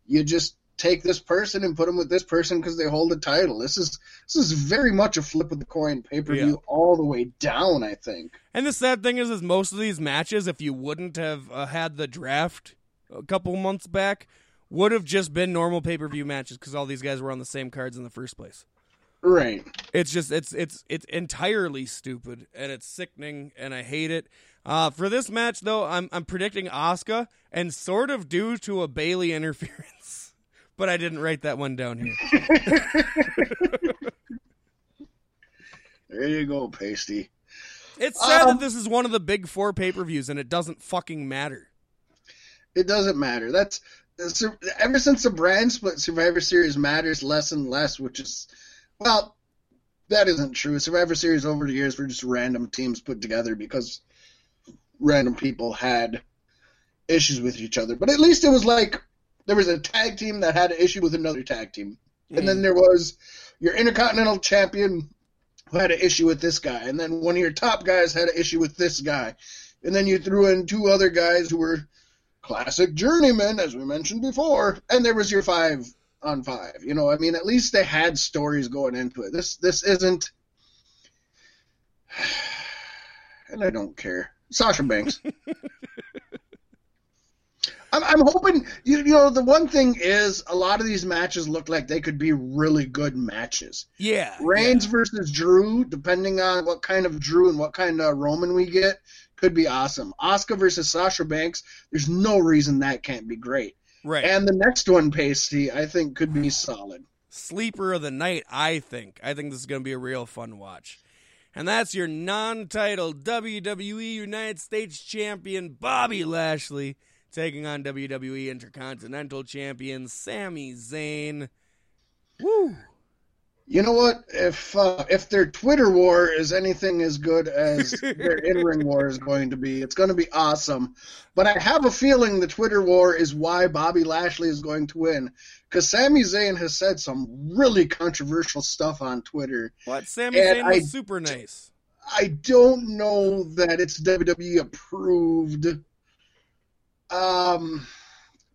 you just take this person and put them with this person because they hold a title. This is this is very much a flip of the coin pay per view Yeah. all the way down. I think. and the sad thing is, is most of these matches, if you wouldn't have uh, had the draft a couple months back, would have just been normal pay per view matches because all these guys were on the same cards in the first place. Right. It's just it's it's it's entirely stupid and it's sickening and I hate it. Uh, for this match though, I'm I'm predicting Asuka and sort of due to a Bayley interference, but I didn't write that one down here. There you go, Pasty. It's sad Um, that this is one of the big four pay per views and it doesn't fucking matter. It doesn't matter. That's- ever since the brand split, Survivor Series matters less and less, which is well, that isn't true. Survivor Series over the years were just random teams put together because random people had issues with each other. But at least it was like there was a tag team that had an issue with another tag team, and then mm. there was your Intercontinental Champion who had an issue with this guy, and then one of your top guys had an issue with this guy, and then you threw in two other guys who were classic journeymen, as we mentioned before, and there was your five on five. You know, I mean, at least they had stories going into it. This this isn't, and I don't care. Sasha Banks. I'm, I'm hoping you, you know the one thing is a lot of these matches look like they could be really good matches. yeah, Reigns yeah. versus Drew, depending on what kind of Drew and what kind of Roman we get, could be awesome. Asuka versus Sasha Banks, there's no reason that can't be great. Right. And the next one, Pasty, I think could be solid. sleeper of the night, I think. I think this is going to be a real fun watch. And that's your non title WWE United States Champion Bobby Lashley taking on WWE Intercontinental Champion Sami Zayn. Woo! You know what? If uh, if their Twitter war is anything as good as their in-ring war is going to be, it's going to be awesome. But I have a feeling the Twitter war is why Bobby Lashley is going to win, because Sami Zayn has said some really controversial stuff on Twitter. What? Sami Zayn was I- super nice. I don't know that it's WWE approved. Um,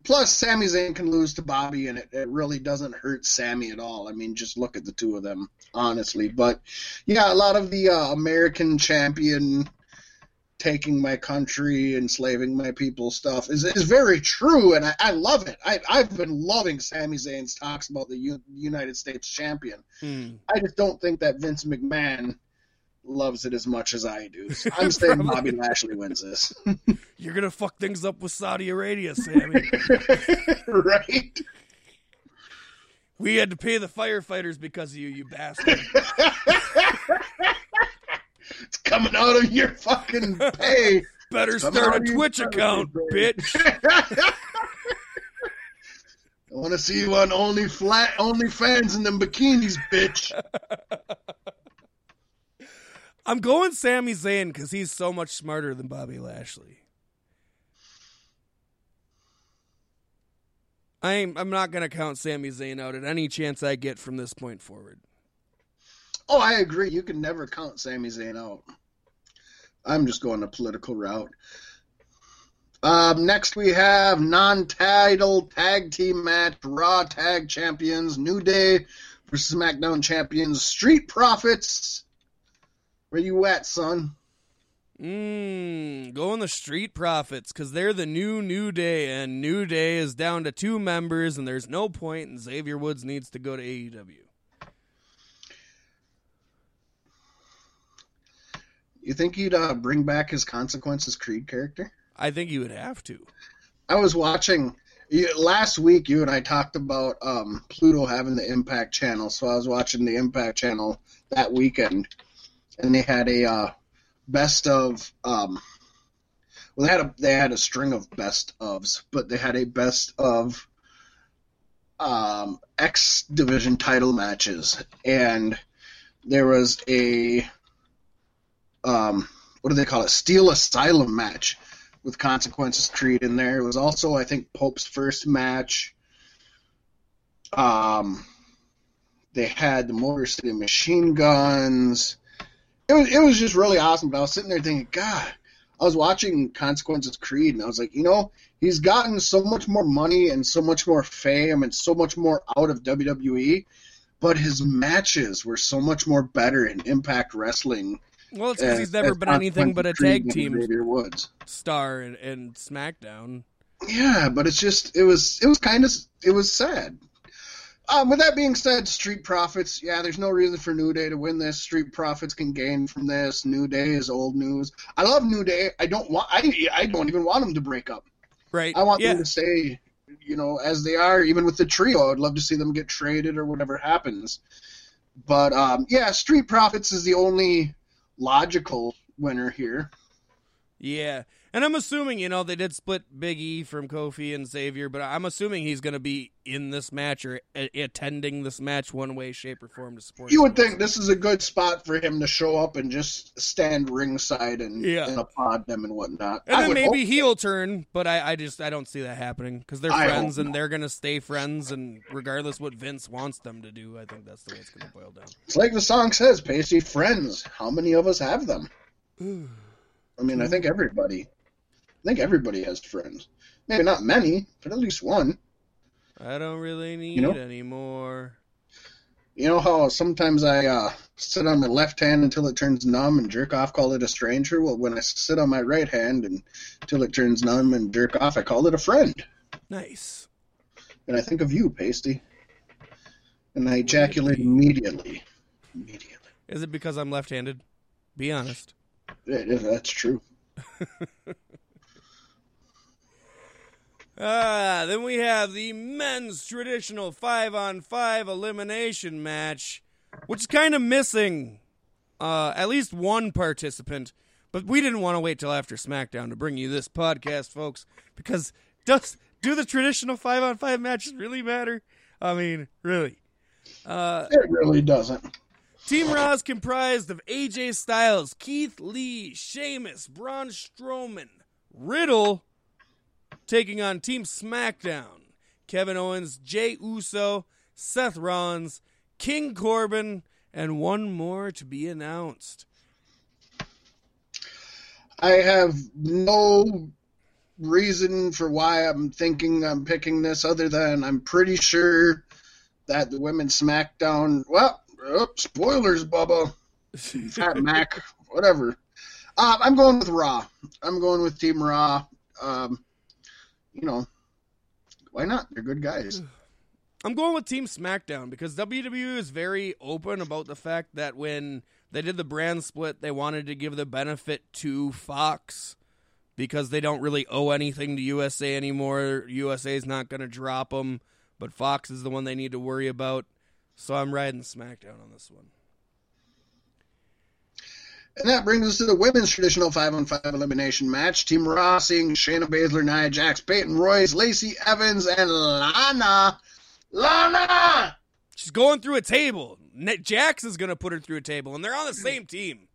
plus, Sami Zayn can lose to Bobby, and it, it really doesn't hurt Sami at all. I mean, just look at the two of them, honestly. But yeah, a lot of the uh, American champion taking my country, enslaving my people stuff is is very true, and I, I love it. I, I've been loving Sami Zayn's talks about the U, United States champion. Hmm. I just don't think that Vince McMahon loves it as much as I do. So I'm saying Bobby Lashley wins this. You're going to fuck things up with Saudi Arabia, Sami. right? we had to pay the firefighters because of you, you bastard. It's coming out of your fucking pay. Better start a Twitch son of a account, bitch. bitch. I want to see you on Only Flat Only Fans in them bikinis, bitch. I'm going Sami Zayn because he's so much smarter than Bobby Lashley. I'm I'm not gonna count Sami Zayn out at any chance I get from this point forward. Oh, I agree. You can never count Sami Zayn out. I'm just going a political route. Um, next we have non-title tag team match: Raw Tag Champions New Day versus SmackDown Champions Street Profits. Where you at, son? Mmm, go going the Street Profits because they're the new New Day, and New Day is down to two members, and there's no point, and Xavier Woods needs to go to AEW. You think he'd uh, bring back his Consequences Creed character? I think he would have to. I was watching you, last week. You and I talked about um, Pluto having the Impact channel, so I was watching the Impact channel that weekend, and they had a uh, best of. Um, well, they had a they had a string of best ofs, but they had a best of um, X Division title matches, and there was a um, what do they call it? Steel Asylum match with Consequences Creed in there. It was also, I think, Pope's first match. Um, they had the Motor City Machine Guns. It was it was just really awesome. But I was sitting there thinking, God, I was watching Consequences Creed, and I was like, you know, he's gotten so much more money and so much more fame and so much more out of WWE, but his matches were so much more better in Impact Wrestling. Well, it's because he's never been anything but a tag team star in, in SmackDown. Yeah, but it's just it was it was kind of it was sad. Um, with that being said, Street Profits, yeah, there's no reason for New Day to win this. Street Profits can gain from this. New Day is old news. I love New Day. I don't want I I don't even want them to break up. Right. I want yeah. them to stay, you know, as they are. Even with the trio, I'd love to see them get traded or whatever happens. But um, yeah, Street Profits is the only logical winner here. Yeah. And I'm assuming, you know, they did split Big E from Kofi and Xavier, but I'm assuming he's going to be in this match or a- attending this match one way, shape, or form to support. You would them. think this is a good spot for him to show up and just stand ringside and, Yeah. and applaud them and whatnot. And I then maybe hope- heel turn, but I, I just I don't see that happening because they're friends and not. they're gonna stay friends and regardless what Vince wants them to do, I think that's the way it's gonna boil down. It's like the song says, Pasty, friends. How many of us have them? I mean, I think everybody. I think everybody has friends. Maybe not many, but at least one. I don't really need know? any more. You know how sometimes I uh, sit on my left hand until it turns numb and jerk off, call it a stranger? Well, when I sit on my right hand and until it turns numb and jerk off, I call it a friend. Nice. And I think of you, Pasty. And I ejaculate immediately. Immediately. Is it because I'm left-handed? Be honest. Yeah, that's true. Ah, then we have the men's traditional five on five elimination match, which is kind of missing uh, at least one participant. But we didn't want to wait till after SmackDown to bring you this podcast, folks, because does do the traditional five on five matches really matter? I mean, really. Uh, It really doesn't. Team Raw is comprised of AJ Styles, Keith Lee, Sheamus, Braun Strowman, Riddle, taking on Team SmackDown, Kevin Owens, Jay Uso, Seth Rollins, King Corbin, and one more to be announced. I have no reason for why I'm thinking I'm picking this other than I'm pretty sure that the women's SmackDown. Well, oh, spoilers, Bubba. Fat Mac, whatever. Uh, I'm going with Raw. I'm going with Team Raw. Um, you know, why not? They're good guys. I'm going with Team SmackDown because WWE is very open about the fact that when they did the brand split, they wanted to give the benefit to Fox because they don't really owe anything to USA anymore. USA is not going to drop them, but Fox is the one they need to worry about. So I'm riding SmackDown on this one. And that brings us to the women's traditional 5 on 5 elimination match. Team Raw seeing Shayna Baszler, Nia Jax, Peyton Royce, Lacey Evans, and Lana. Lana! She's going through a table. Jax is going to put her through a table, and they're on the same team.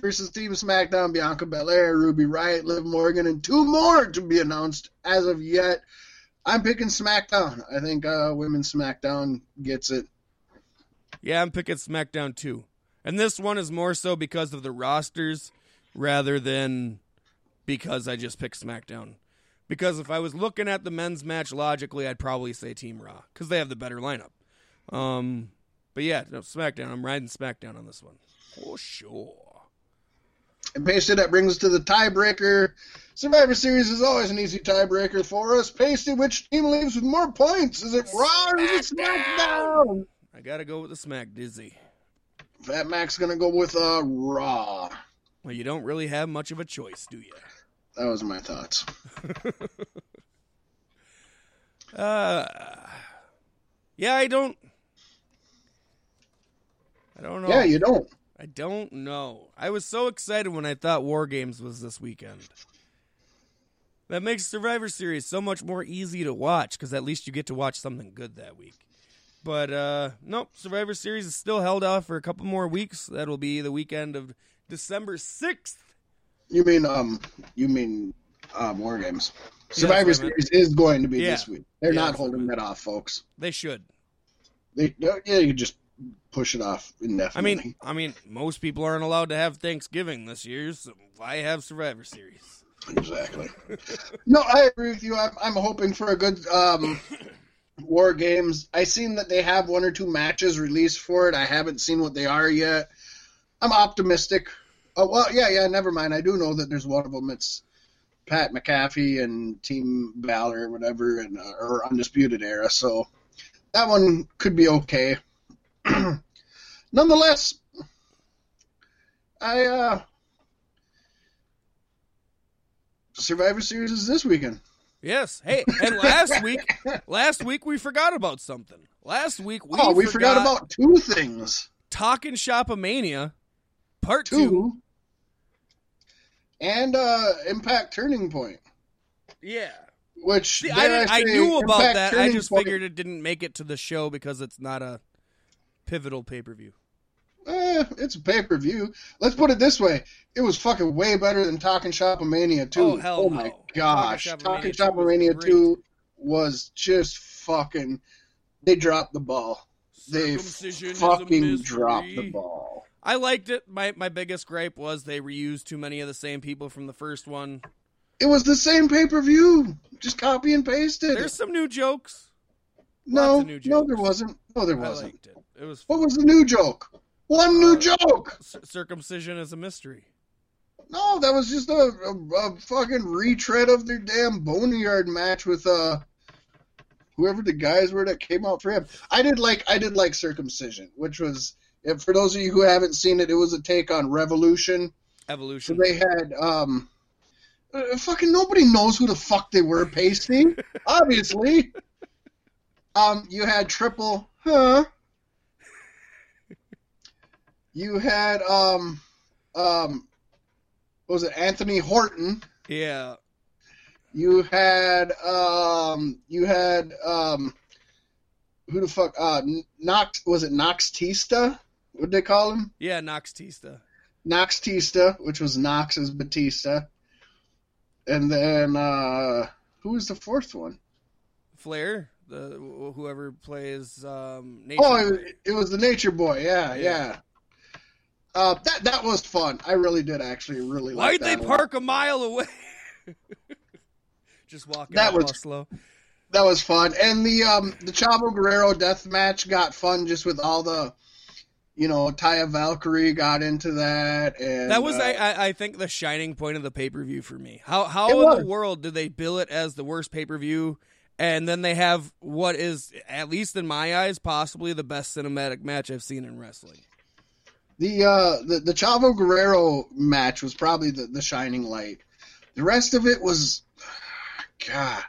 versus Team SmackDown, Bianca Belair, Ruby Riot, Liv Morgan, and two more to be announced as of yet. I'm picking SmackDown. I think uh, Women's SmackDown gets it. Yeah, I'm picking SmackDown too. And this one is more so because of the rosters rather than because I just picked SmackDown. Because if I was looking at the men's match logically, I'd probably say Team Raw because they have the better lineup. Um, but yeah, no, SmackDown. I'm riding SmackDown on this one. Oh sure. And Pasty, that brings us to the tiebreaker. Survivor Series is always an easy tiebreaker for us. Pasty, which team leaves with more points? Is it Raw or is it SmackDown? I gotta go with the Smack Dizzy. Fat Mac's gonna go with uh, Raw. Well, you don't really have much of a choice, do you? That was my thoughts. Uh, yeah, I don't. I don't know. Yeah, you don't. I don't know. I was so excited when I thought War Games was this weekend. That makes Survivor Series so much more easy to watch because at least you get to watch something good that week. But uh nope, Survivor Series is still held off for a couple more weeks. That'll be the weekend of December sixth. You mean um? You mean um? War Games. Survivor Series is going to be Yeah. this week. They're Yeah, not that's what I holding that off, folks. They should. They yeah, you could just push it off indefinitely. I mean, I mean, most people aren't allowed to have Thanksgiving this year, so why have Survivor Series? Exactly. no, I agree with you. I'm, I'm hoping for a good um, War Games. I seen that they have one or two matches released for it. I haven't seen what they are yet. I'm optimistic. Oh well, yeah, yeah. Never mind. I do know that there's one of them. It's Pat McAfee and Team Valor, or whatever, and uh, or Undisputed Era. So that one could be okay. Nonetheless, I uh, Survivor Series is this weekend. Yes. Hey, and last week, last week we forgot about something. Last week we oh, we forgot, about two things. Talking Shopomania, part two. Two. And uh, Impact Turning Point, Yeah. which See, I, I say, knew about Impact that. I just Point- figured it didn't make it to the show because it's not a pivotal pay per view. Eh, it's a pay per view. Let's put it this way: it was fucking way better than Talking Shopomania two. Oh, hell my no. gosh, Talking Talking Shopomania 2 was Shopomania two was just fucking. They dropped the ball. They Circumcision is a fucking mystery. dropped the ball. I liked it. My my biggest gripe was they reused too many of the same people from the first one. It was the same pay per view. Just copy and pasted. There's some new jokes. no, lots of new no, jokes. there wasn't. No, there I wasn't. liked it. It was What was the new joke? One new joke. C- circumcision is a mystery. No, that was just a, a, a fucking retread of their damn boneyard match with uh whoever the guys were that came out for him. I did like I did like circumcision, which was if, for those of you who haven't seen it, it was a take on Revolution. So Evolution. they had um uh, fucking nobody knows who the fuck they were pasting. obviously. Um, you had triple, huh? You had um um what was it Anthony Horton? yeah. You had um you had um who the fuck uh Nox was it Nox Tista? What did they call him? Yeah, Nox Tista. Nox Tista, which was Nox's Batista. And then uh who was the fourth one? Flair, the whoever plays um Nature Oh, it, it was the Nature Boy. Yeah, Yeah. yeah. Uh, that that was fun. I really did actually really like Why'd that. they park a mile away? Just walking That was- slow. That was fun. And the um the Chavo Guerrero death match got fun just with all the you know, Taya Valkyrie got into that and That was, uh, I, I, I think, the shining point of the pay per view for me. How how in was. the world do they bill it as the worst pay per view, and then they have what is, at least in my eyes, possibly the best cinematic match I've seen in wrestling? The uh the, the Chavo Guerrero match was probably the, the shining light. The rest of it was God.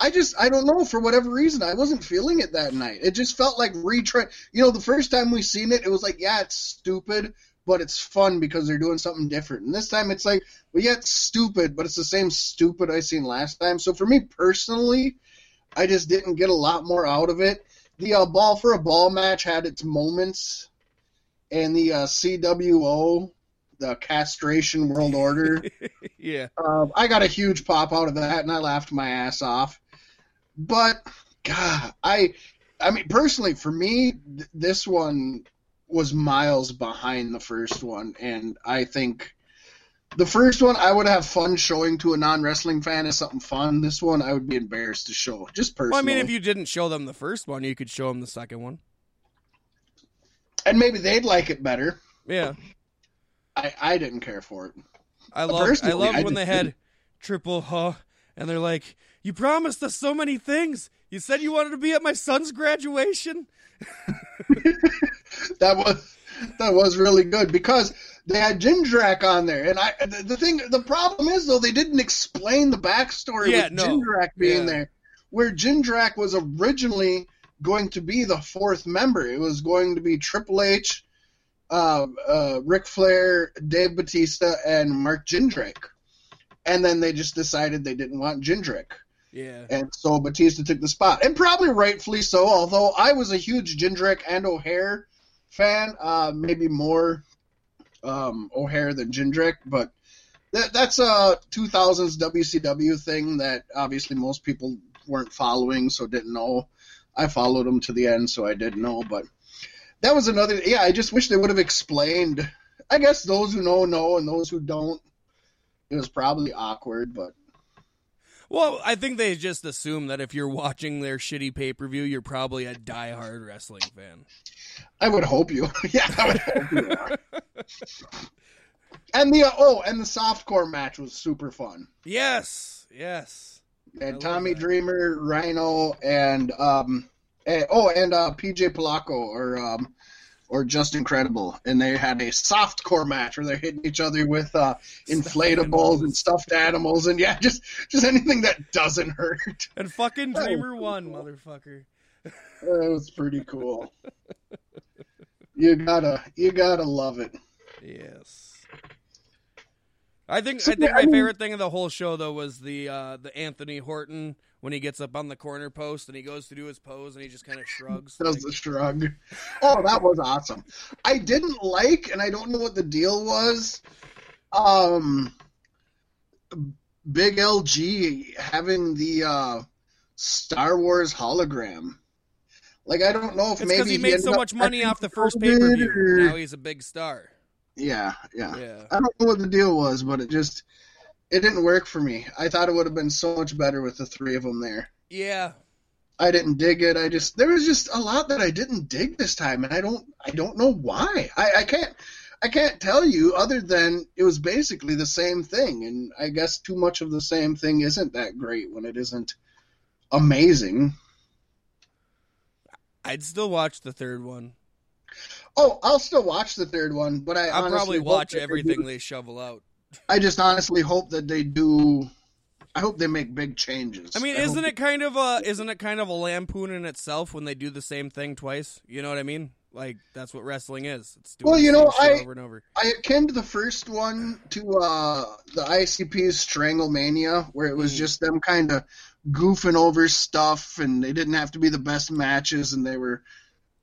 I just I don't know for whatever reason I wasn't feeling it that night. It just felt like retread. You know, the first time we seen it, it was like, yeah, it's stupid, but it's fun because they're doing something different. And this time it's like, well, yeah, it's stupid, but it's the same stupid I seen last time. So for me personally, I just didn't get a lot more out of it. The uh, ball for a ball match had its moments, and the uh, CWO, the Castration World Order, yeah, uh, I got a huge pop out of that, and I laughed my ass off. But God, I, I mean, personally, for me, th- this one was miles behind the first one, and I think The first one I would have fun showing to a non wrestling fan as something fun. This one I would be embarrassed to show, just personally. Well, I mean, if you didn't show them the first one, you could show them the second one. And maybe they'd like it better. Yeah, I, I didn't care for it. I love. I love when they had didn't. triple huh, and they're like, "You promised us so many things. You said you wanted to be at my son's graduation." That was that was really good because they had Jindrak on there, and I the, the thing the problem is though they didn't explain the backstory Yeah, with no. Jindrak being Yeah. there, where Jindrak was originally going to be the fourth member. It was going to be Triple H, uh, uh, Ric Flair, Dave Batista, and Mark Jindrak, and then they just decided they didn't want Jindrak. Yeah, And so Batista took the spot, and probably rightfully so. Although I was a huge Jindrak and O'Hare fan, uh, maybe more um, O'Hare than Jindrak, but that, that's a 2000s WCW thing that obviously most people weren't following, so didn't know. I followed them to the end, so I didn't know. But that was another. Yeah, I just wish they would have explained. I guess those who know know, and those who don't, it was probably awkward, but. Well, I think they just assume that if you're watching their shitty pay per view, you're probably a diehard wrestling fan. I would hope you. yeah, I would hope you are. And the uh, oh, and the softcore match was super fun. Yes, yes. And Tommy that. Dreamer, Rhino, and um, eh, oh, and uh, PJ Polaco or um, or Justin Credible, and they had a soft core match where they're hitting each other with uh, inflatables and stuffed animals, and yeah, just just anything that doesn't hurt. And fucking Dreamer won, cool. motherfucker. That was pretty cool. You gotta you gotta love it. Yes. I think I think my favorite thing of the whole show though was the uh, the Anthony Horton when he gets up on the corner post and he goes to do his pose and he just kind of shrugs. does the shrug. Oh, that was awesome. I didn't like, and I don't know what the deal was. Um, Big LG having the uh, Star Wars hologram. Like I don't know if it's maybe he made ended so much money off the first pay per view. Now he's a big star. Yeah, yeah, Yeah. I don't know what the deal was, but it just it didn't work for me. I thought it would have been so much better with the three of them there. Yeah. I didn't dig it. I just there was just a lot that I didn't dig this time, and I don't I don't know why. I, I can't I can't tell you other than it was basically the same thing, and I guess too much of the same thing isn't that great when it isn't amazing. I'd still watch the third one. Oh, I'll still watch the third one, but I I'll probably watch they everything do- they shovel out. I just honestly hope that they do. I hope they make big changes. I mean, I isn't it kind of a isn't it kind of a lampoon in itself when they do the same thing twice? You know what I mean? Like that's what wrestling is. It's doing Well, you know, I- over and over. I akin to the first one to uh, the ICP's Stranglemania, where it was Mhm. just them kind of goofing over stuff, and they didn't have to be the best matches, and they were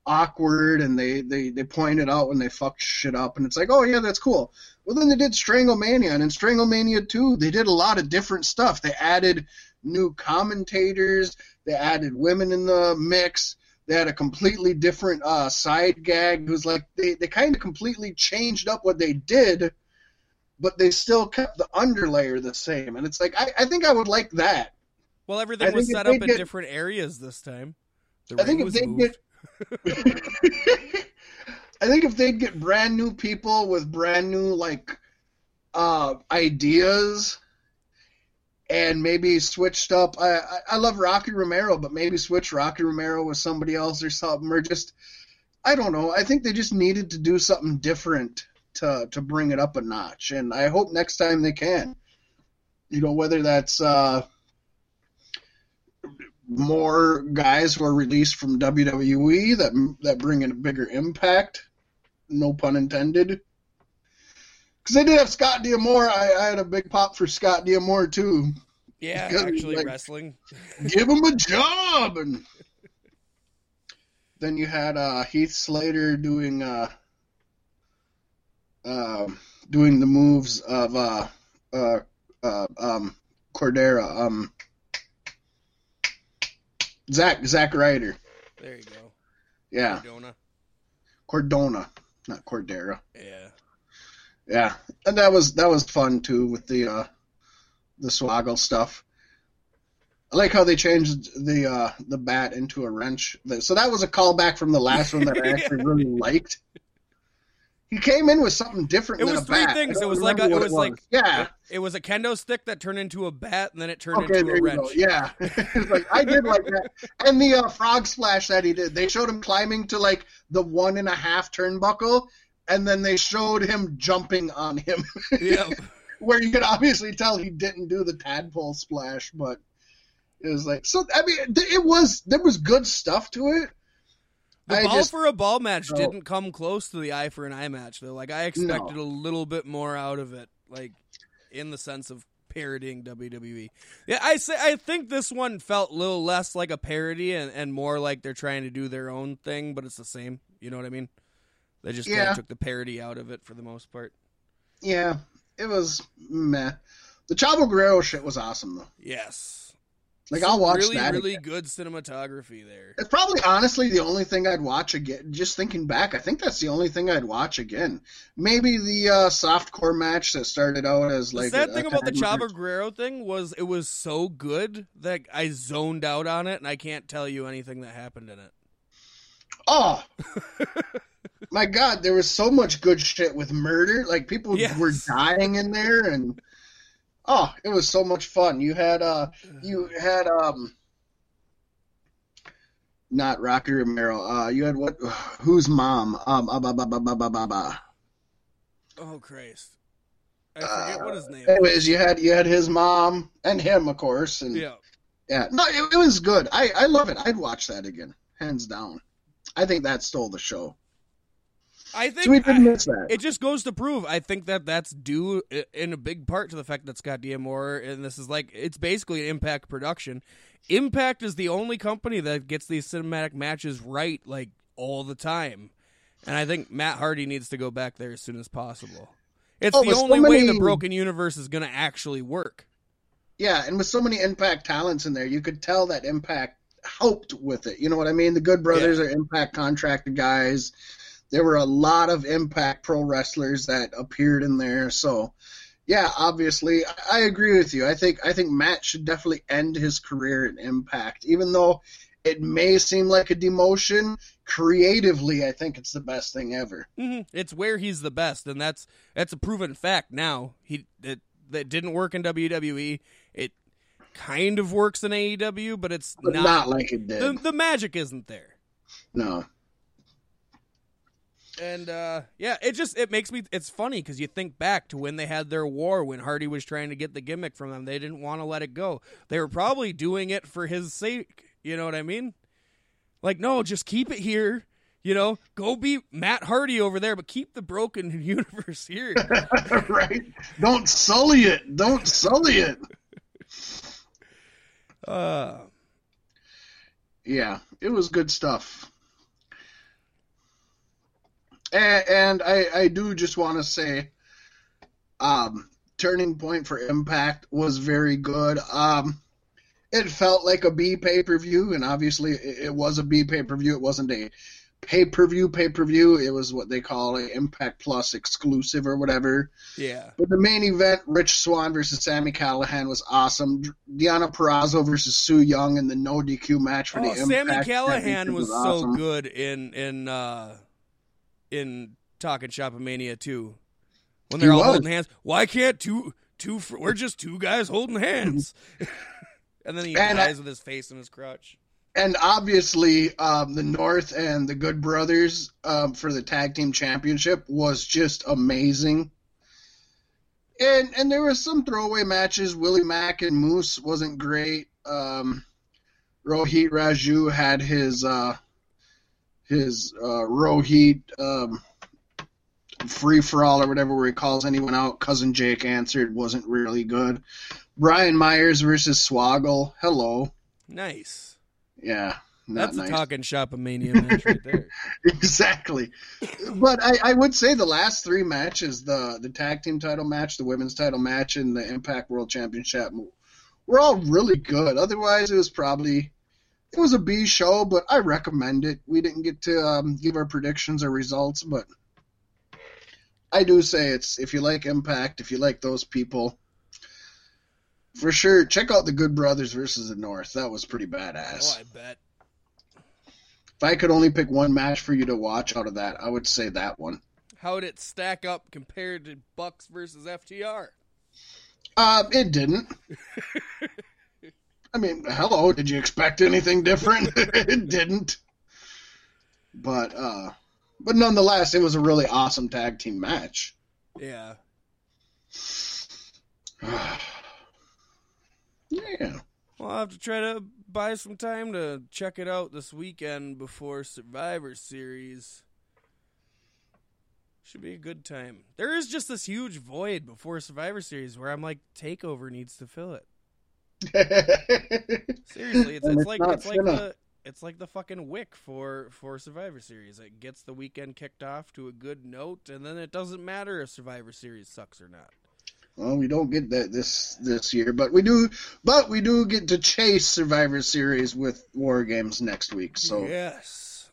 awkward, and they, they, they pointed out when they fucked shit up, and it's like, oh yeah, that's cool. Well, then they did Stranglemania, and in Stranglemania 2, they did a lot of different stuff. They added new commentators, they added women in the mix, they had a completely different uh, side gag. It was like they, they kind of completely changed up what they did, but they still kept the underlayer the same. And it's like, I, I think I would like that. Well, I everything was set up in get- different areas this time. I think if was they moved. get. I think if they'd get brand new people with brand new like uh, ideas, and maybe switched up. I, I I love Rocky Romero, but maybe switch Rocky Romero with somebody else or something, or just I don't know. I think they just needed to do something different to to bring it up a notch, and I hope next time they can. You know, whether that's uh, more guys who are released from WWE that that bring in a bigger impact. No pun intended. Because they did have Scott D'Amore. I, I had a big pop for Scott D'Amore too. yeah, because, actually like- wrestling. Give him a job. And then you had uh, Heath Slater doing uh, uh, doing the moves of uh, uh, uh, um, Cordera. Um, Zach Zach Ryder. There you go. Yeah, Cardona. Cordona, not Cordera. Yeah. Yeah, and that was that was fun too with the uh, the Swoggle stuff. I like how they changed the uh, the bat into a wrench. So that was a callback from the last one that I actually really liked. He came in with something different. It was three bat. things. It was like a, it was, was like yeah. It, it, was a kendo stick that turned into a bat, and then it turned okay, into a wrench. Yeah, like I did like that. And the uh, frog splash that he did, they showed him climbing to like the one and a half turnbuckle, and then they showed him jumping on him. Yeah. Where you could obviously tell he didn't do the tadpole splash, but it was like so. I mean, it was there was good stuff to it. The I ball just- for a ball match No. didn't come close to the eye for an eye match though. Like I expected a little bit more out of it, like in the sense of parodying WWE. Yeah, I say I think this one felt a little less like a parody and, and more like they're trying to do their own thing, but it's the same. You know what I mean? They just kind Yeah. of took the parody out of it for the most part. Yeah, it was meh. The Chavo Guerrero shit was awesome though. Yes. Like I'll watch really, that. really again. good cinematography there. It's probably honestly the only thing I'd watch again. Just thinking back, I think that's the only thing I'd watch again. Maybe the uh, softcore match that started out as like. the sad a- thing a about the. Chavo Guerrero thing was it was so good that I zoned out on it, and I can't tell you anything that happened in it. Oh, my God! There was so much good shit with murder. Like people Yes. were dying in there, and oh, it was so much fun. You had uh, you had um, not Rocky Romero. Uh, you had what? Whose mom? Um, uh, ba, ba, ba, ba, ba, ba, ba. Oh Christ! I forget what his name. Anyways, you had you had his mom and him, of course, and Yeah, Yeah, no, it, it was good. I, I love it. I'd watch that again, hands down. I think that stole the show. I So we think didn't I- miss that. it just goes to prove. I think that that's due in a big part to the fact that Scott D'Amore and this is like it's basically an Impact production. Impact is the only company that gets these cinematic matches right like all the time, and I think Matt Hardy needs to go back there as soon as possible. It's Oh, the with so only way the Broken Universe is going to actually work. yeah, and with so many Impact talents in there, you could tell that Impact helped with it. You know what I mean? The Good Brothers are Impact contracted guys. There were a lot of Impact pro wrestlers that appeared in there. So, yeah, obviously, I, I agree with you. I think I think Matt should definitely end his career in Impact, even though it may seem like a demotion. Creatively, I think it's the best thing ever. hmm It's where he's the best, and that's that's a proven fact now. He it that didn't work in WWE. It kind of works in AEW, but it's But not. not like it did. the the magic isn't there. No. And uh, yeah, it just it makes me. It's funny because you think back to when they had their war when Hardy was trying to get the gimmick from them. They didn't want to let it go. They were probably doing it for his sake. You know what I mean? Like, no, just keep it here. You know, go be Matt Hardy over there, but keep the broken universe here. right? Don't sully it. Don't sully it. Uh, Yeah, it was good stuff. And, and I, I do just want to say, um, turning point for Impact was very good. Um, it felt like a B pay per view, and obviously it, it was a B pay per view. It wasn't a pay per view pay per view. It was what they call an Impact Plus exclusive or whatever. yeah. But the main event, Rich Swann versus Sami Callihan, was awesome. Deonna Purrazzo versus Su Yung in the no DQ match for Oh, the Sammy Impact Sami Callihan Championship was so good in in uh, in Talking Shopomania too. When they're He all was. holding hands, why can't two two? fr- We're just two guys holding hands. and then he And I- dies with his face in his crotch. And obviously, um, the North and the Good Brothers um, for the tag team championship was just amazing. And and there were some throwaway matches. Willie Mack and Moose wasn't great. Um, Rohit Raju had his uh, his uh, Rohit um, free for all or whatever where he calls anyone out. Cousin Jake answered wasn't really good. Brian Myers versus Swoggle. Hello. Nice. Yeah. Not That's nice. a Talking Shopomania match right there. exactly. But I, I would say the last three matches, the the tag team title match, the women's title match, and the Impact World Championship, were all really good. Otherwise, it was probably it was a B show, but I recommend it. We didn't get to um, give our predictions or results, but I do say it's if you like Impact, if you like those people, for sure check out the Good Brothers versus the North. That was pretty badass. Oh, I bet. If I could only pick one match for you to watch out of that, I would say that one. How would it stack up compared to Bucks versus FTR? Uh, it didn't. I mean, hello, did you expect anything different? it didn't. But uh but nonetheless, it was a really awesome tag team match. Yeah. yeah. Well, I'll have to try to buy some time to check it out this weekend before Survivor Series. Should be a good time. There is just this huge void before Survivor Series where I'm like, Takeover needs to fill it. Seriously, it's, And it's like it's like the it's like the fucking wick for for Survivor Series. It gets the weekend kicked off to a good note, and then it doesn't matter if Survivor Series sucks or not. Well, we don't get that this this year, but we do. But we do get to chase Survivor Series with War Games next week. So yes,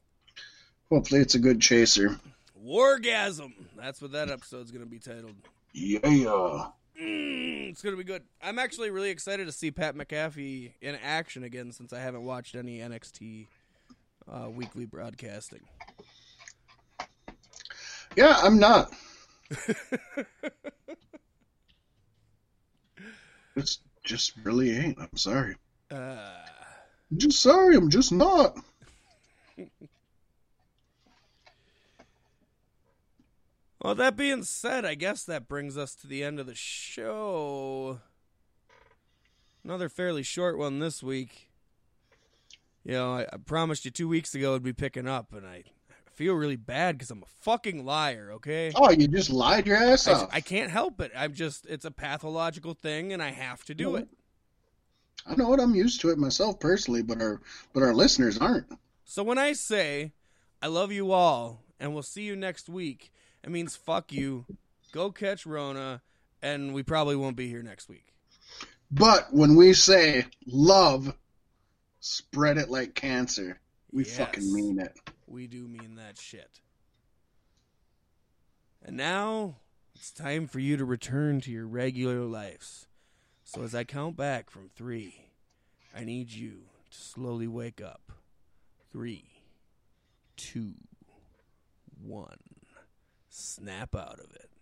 hopefully, it's a good chaser. Wargasm. That's what that episode's gonna be titled. Yeah. Mm, it's gonna be good. I'm actually really excited to see Pat McAfee in action again since I haven't watched any NXT uh, weekly broadcasting. Yeah, I'm not. it's just really ain't. I'm sorry. Uh, I'm just sorry. I'm just not. Well, that being said, I guess that brings us to the end of the show. Another fairly short one this week. You know, I, I promised you two weeks ago I'd be picking up, and I feel really bad because I'm a fucking liar. Okay. Oh, you just lied your ass I, off. I can't help it. I'm just, it's a pathological thing, and I have to do it. I know it. I'm used to it myself personally, but our but our listeners aren't. So when I say I love you all and we'll see you next week, it means fuck you, go catch Rona, and we probably won't be here next week. But when we say love, spread it like cancer. We Yes. fucking mean it. We do mean that shit. And now it's time for you to return to your regular lives. So as I count back from three, I need you to slowly wake up. Three, two, one. Snap out of it.